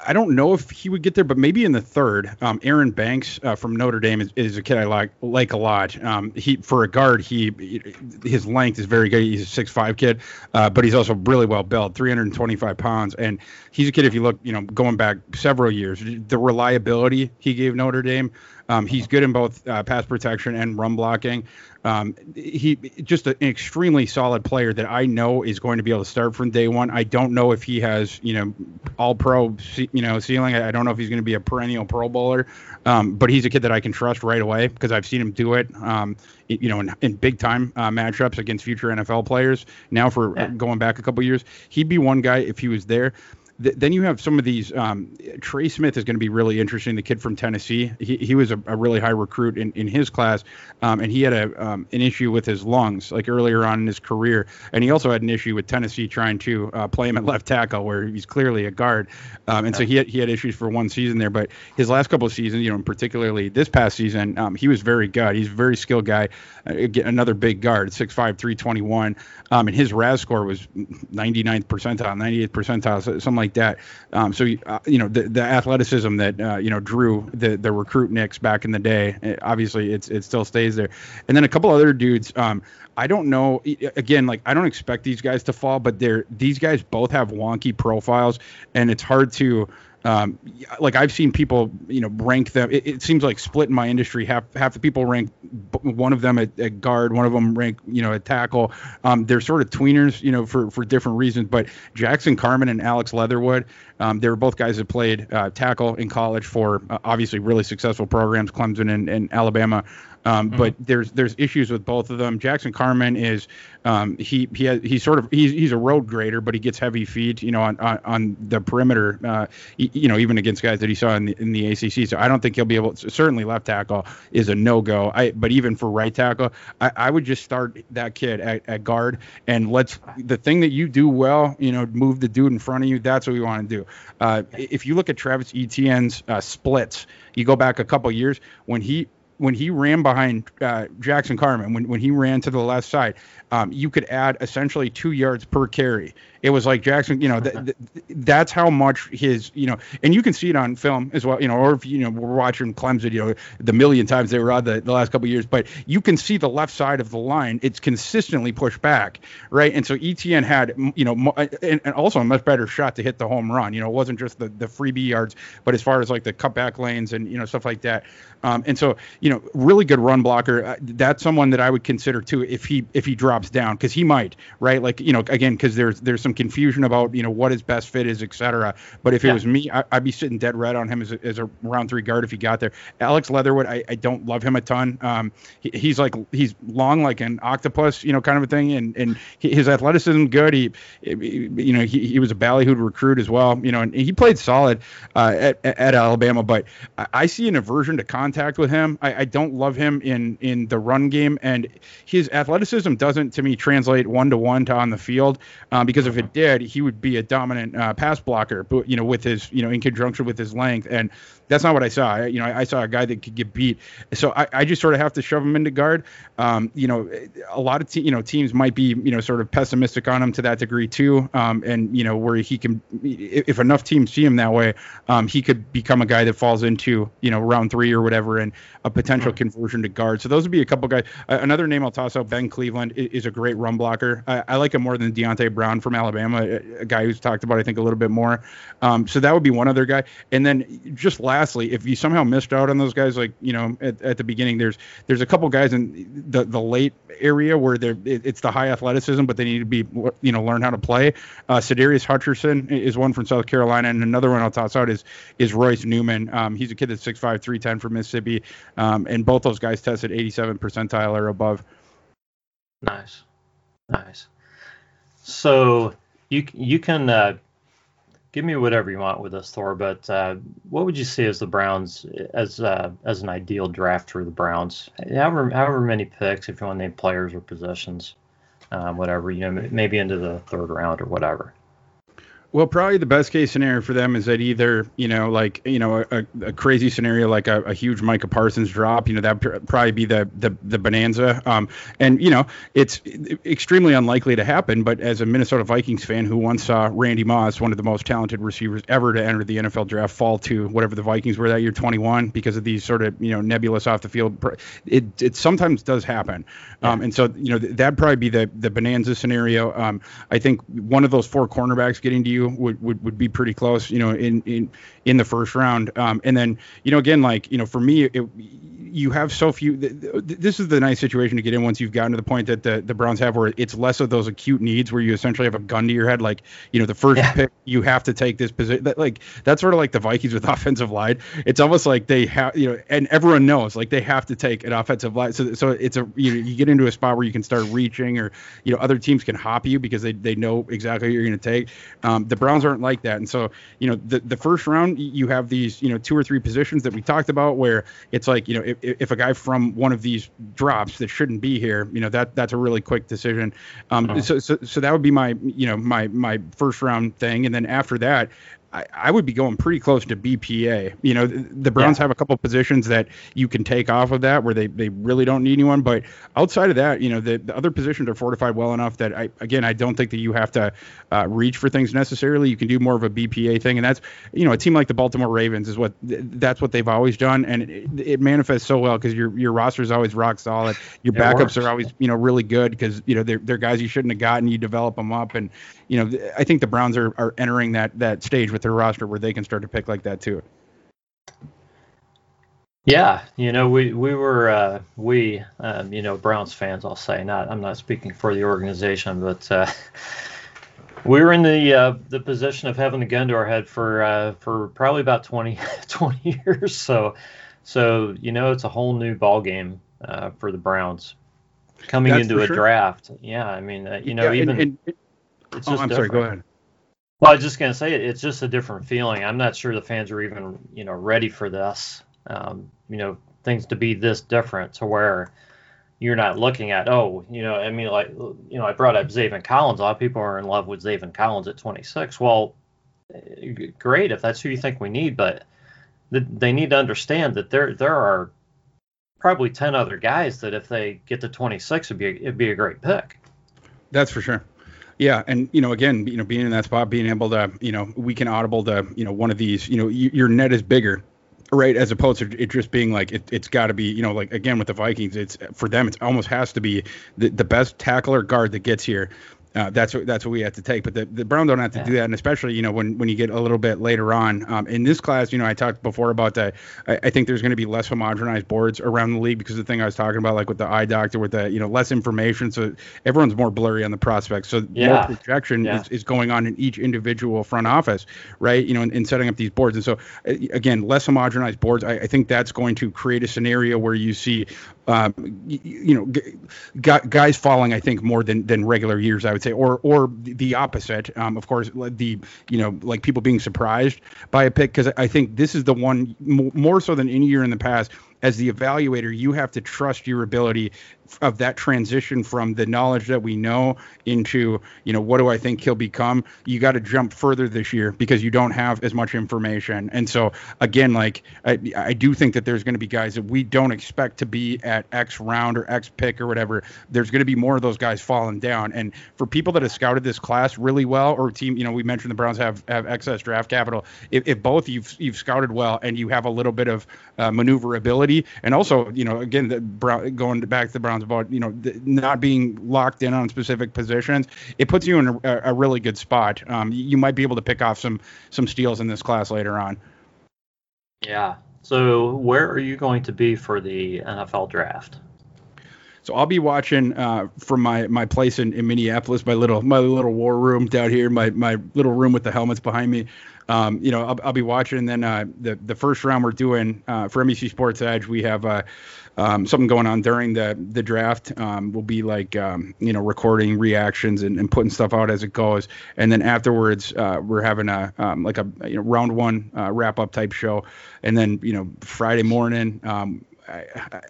I don't know if he would get there, but maybe in the third. Um, Aaron Banks uh, from Notre Dame is, is, a kid I like like a lot. Um, he for a guard, he his length is very good. He's a six five kid, uh, but he's also really well built, 325 pounds, and he's a kid. If you look, you know, going back several years, the reliability he gave Notre Dame. Um, he's good in both uh, pass protection and run blocking. Um, he just an extremely solid player that I know is going to be able to start from day one. I don't know if he has, you know, all pro, you know, ceiling. I don't know if he's going to be a perennial Pro Bowler, um, but he's a kid that I can trust right away because I've seen him do it, um, you know, in, in big time uh, matchups against future NFL players. Now for yeah. going back a couple years, he'd be one guy if he was there th- then you have some of these. Um, Trey Smith is going to be really interesting. The kid from Tennessee. He, he was a, a really high recruit in, in his class, um, and he had a um, an issue with his lungs like earlier on in his career, and he also had an issue with Tennessee trying to uh, play him at left tackle where he's clearly a guard, um, and so he had he had issues for one season there. But his last couple of seasons, you know, particularly this past season, um, he was very good. He's a very skilled guy. Uh, another big guard, 6'5", 321, um, and his RAS score was 99th percentile, 98th percentile, something like like that. Um, so uh, you know the, the athleticism that uh, you know drew the the recruit Knicks back in the day. Eh, obviously, it's it still stays there. And then a couple other dudes. Um, I don't know. Again, like I don't expect these guys to fall, but they're these guys both have wonky profiles, and it's hard to um, like I've seen people, you know, rank them. It, it, seems like split in my industry. Half half the people rank one of them at, at guard, one of them rank, you know, at tackle. Um, they're sort of tweeners, you know, for for different reasons. But Jackson Carman and Alex Leatherwood, um, they were both guys that played uh, tackle in college for uh, obviously really successful programs, Clemson and, and Alabama. Um, mm-hmm. But there's there's issues with both of them. Jackson Carman is um, he he has, he's sort of he's he's a road grader, but he gets heavy feet, you know, on on, on the perimeter, uh, you know, even against guys that he saw in the in the ACC. So I don't think he'll be able. To, certainly, left tackle is a no go. I but even for right tackle, I, I would just start that kid at, at guard and let's the thing that you do well, you know, move the dude in front of you. That's what we want to do. Uh, if you look at Travis Etienne's uh, splits, you go back a couple years when he when he ran behind uh, Jackson Carman, when, when he ran to the left side, um, you could add essentially two yards per carry. It was like Jackson, you know, th- th- that's how much his, you know, and you can see it on film as well, you know, or if you know we're watching Clemson, you know, the million times they were on the, the last couple years, but you can see the left side of the line; it's consistently pushed back, right? And so Etienne had, you know, and, and also a much better shot to hit the home run. You know, it wasn't just the the freebie yards, but as far as like the cutback lanes and you know stuff like that. Um, and so, you know, really good run blocker. Uh, that's someone that I would consider too if he if he drops down because he might, right? Like you know, again, because there's there's some confusion about you know what his best fit is, etc. But if yeah. it was me, I, would be sitting dead red on him as a, as a round three guard if he got there. Alex Leatherwood, I, I don't love him a ton. Um, he, he's like he's long like an octopus, you know, kind of a thing, and and his athleticism good. He, you know, he, he was a ballyhooed recruit as well, you know, and he played solid uh, at at Alabama. But I, I see an aversion to contact with him. I, I don't love him in in the run game, and his athleticism doesn't to me translate one to one to on the field. Um, because if it did, he would be a dominant uh, pass blocker, but you know, with his you know in conjunction with his length. And that's not what I saw. I, you know, I, I, saw a guy that could get beat. So I, I just sort of have to shove him into guard. Um, you know, a lot of te- you know teams might be you know sort of pessimistic on him to that degree too. Um, and you know where he can, if enough teams see him that way, um, he could become a guy that falls into you know round three or whatever, and a potential conversion to guard. So those would be a couple guys. Uh, another name I'll toss out, Ben Cleveland, is, is a great run blocker. I, I, like him more than Deonte Brown from Alabama, a, a, guy who's talked about I think a little bit more. Um, so that would be one other guy. And then just lastly, if you somehow missed out on those guys. Like you know, at, at the beginning, there's there's a couple guys in the the late area where they're it, it's the high athleticism, but they need to be you know learn how to play. Uh, Sadarius Hutcherson is one from South Carolina, and another one I'll toss out is is Royce Newman. Um, he's a kid that's 6'5", 310 from Mississippi, um, and both those guys tested 87 percentile or above. Nice, nice. So you you can uh, give me whatever you want with this, Thor. But uh, what would you see as the Browns as uh, as an ideal draft for the Browns? However, however many picks, if you want to name players or positions, uh, whatever you know, maybe into the third round or whatever. Well, probably the best case scenario for them is that either, you know, like, you know, a, a crazy scenario like a, a, huge Micah Parsons drop, you know, that would probably be the, the, the bonanza. Um, and, you know, it's extremely unlikely to happen. But as a Minnesota Vikings fan who once saw Randy Moss, one of the most talented receivers ever to enter the NFL draft, fall to whatever the Vikings were that year, 21, because of these sort of, you know, nebulous off the field, it, it sometimes does happen. Um, and so, you know, that'd probably be the, the bonanza scenario. Um, I think one of those four cornerbacks getting to you would, would, would be pretty close, you know, in in in the first round. Um, and then you know, again, like you know, for me, it, you have so few. This is the nice situation to get in once you've gotten to the point that the, the Browns have, where it's less of those acute needs, where you essentially have a gun to your head. Like you know, the first yeah. pick, you have to take this position. That, like that's sort of like the Vikings with offensive line. It's almost like they have, you know, and everyone knows like they have to take an offensive line. So so it's a you know, you get into a spot where you can start reaching, or you know, other teams can hop you because they they know exactly what you're going to take. Um, the Browns aren't like that, and so you know, the the first round you have these you know two or three positions that we talked about where it's like you know if if a guy from one of these drops that shouldn't be here, you know that that's a really quick decision. Um, uh-huh. so, so so that would be my you know my my first round thing, and then after that, I, I, would be going pretty close to BPA. You know, the, the Browns yeah. have a couple positions that you can take off of that where they, they really don't need anyone. But outside of that, you know, the, the other positions are fortified well enough that I again I don't think that you have to uh, reach for things necessarily. You can do more of a BPA thing, and that's you know a team like the Baltimore Ravens is what that's what they've always done, and it, it manifests so well because your your roster is always rock solid. Your it backups works. are always you know really good because you know they're they're guys you shouldn't have gotten. You develop them up, and you know I think the Browns are are entering that that stage with their roster where they can start to pick like that too. Yeah, you know, we we were uh, we um, you know Browns fans. I'll say not. I'm not speaking for the organization, but uh, we were in the uh, the position of having the gun to our head for uh, for probably about 20, 20 years. So so you know, it's a whole new ball game uh, for the Browns coming That's into a sure. draft. Yeah, I mean, uh, you know, yeah, even. And, and, it's just oh, I'm different. sorry. Go ahead. Well, I was just going to say it's just a different feeling. I'm not sure the fans are even, you know, ready for this. Um, you know, things to be this different to where you're not looking at, oh, you know, I mean, like, you know, I brought up Zaven Collins. A lot of people are in love with Zaven Collins at 26. Well, great if that's who you think we need, but they need to understand that there there are probably 10 other guys that if they get to 26 it'd be it'd be a great pick. That's for sure. Yeah, and you know, again, you know, being in that spot, being able to, you know, we can audible to, you know, one of these, you know, your net is bigger, right? As opposed to it just being like it, has got to be, you know, like again with the Vikings, it's for them, it almost has to be the, the best tackler guard that gets here uh, that's what that's what we have to take. But the, the Brown don't have to yeah. do that, and especially you know when when you get a little bit later on um, in this class, you know I talked before about that. I, I think there's going to be less homogenized boards around the league because the thing I was talking about, like with the eye doctor, with the you know less information, so everyone's more blurry on the prospects. So yeah. more projection yeah. is, is going on in each individual front office, right? You know, in, in setting up these boards, and so again, less homogenized boards. I, I think that's going to create a scenario where you see um, you, you, know, g- guys falling, I think, more than than regular years, I would say, or or the opposite. Um, of course, the you know, like people being surprised by a pick because I think this is the one more so than any year in the past as the evaluator, you have to trust your ability of that transition from the knowledge that we know into, you know, what do I think he'll become? You got to jump further this year because you don't have as much information. And so, again, like, I, I do think that there's going to be guys that we don't expect to be at X round or X pick or whatever. There's going to be more of those guys falling down. And for people that have scouted this class really well, or team, you know, we mentioned the Browns have, have excess draft capital. If, if both you've, you've scouted well and you have a little bit of uh, maneuverability, and also you know again the Brown, going back to the Browns about you know the, not being locked in on specific positions, it puts you in a, a really good spot. Um, you might be able to pick off some some steals in this class later on. Yeah. So where are you going to be for the NFL draft? So I'll be watching uh, from my, my place in, in Minneapolis, my little my little war room down here, my my little room with the helmets behind me um, you know, I'll, I'll, be watching. And then uh, the the first round we're doing uh, for NBC Sports Edge, we have uh, um, something going on during the the draft. Um, we'll be like um, you know recording reactions and, and, putting stuff out as it goes. And then afterwards, uh, we're having a um, like a you know, round one uh, wrap up type show. And then you know Friday morning. Um, I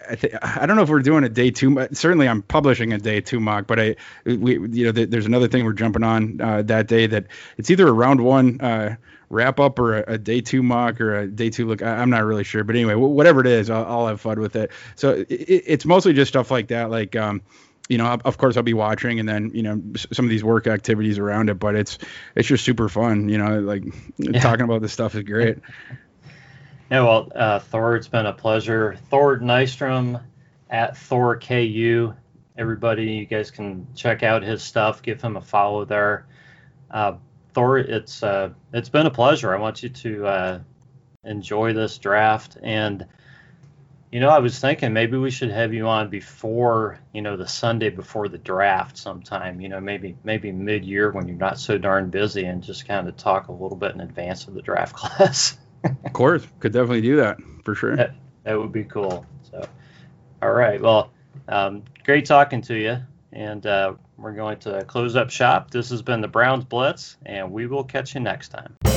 I, th- I don't know if we're doing a day two. Certainly, I'm publishing a day two mock, but I we you know th- there's another thing we're jumping on uh, that day that it's either a round one uh, wrap up or a, a, day two mock or a day two look. I, am not really sure, but anyway, w- whatever it is, I'll, I'll, have fun with it. So it, it's mostly just stuff like that, like um, you know, of course I'll be watching and then, you know, some of these work activities around it, but it's, it's just super fun, you know, like yeah. talking about this stuff is great. yeah. Well, uh, Thor, it's been a pleasure. Thor Nystrom at Thorku. Everybody, you guys can check out his stuff, give him a follow there. Uh, Thor, it's, uh, it's been a pleasure. I want you to, uh, enjoy this draft and, you know, I was thinking maybe we should have you on before, you know, the Sunday before the draft sometime, you know, maybe maybe mid-year when you're not so darn busy and just kind of talk a little bit in advance of the draft class. of course, could definitely do that for sure. That, that would be cool. So, all right. Well, um, great talking to you. And uh, we're going to close up shop. This has been the Browns Blitz, and we will catch you next time.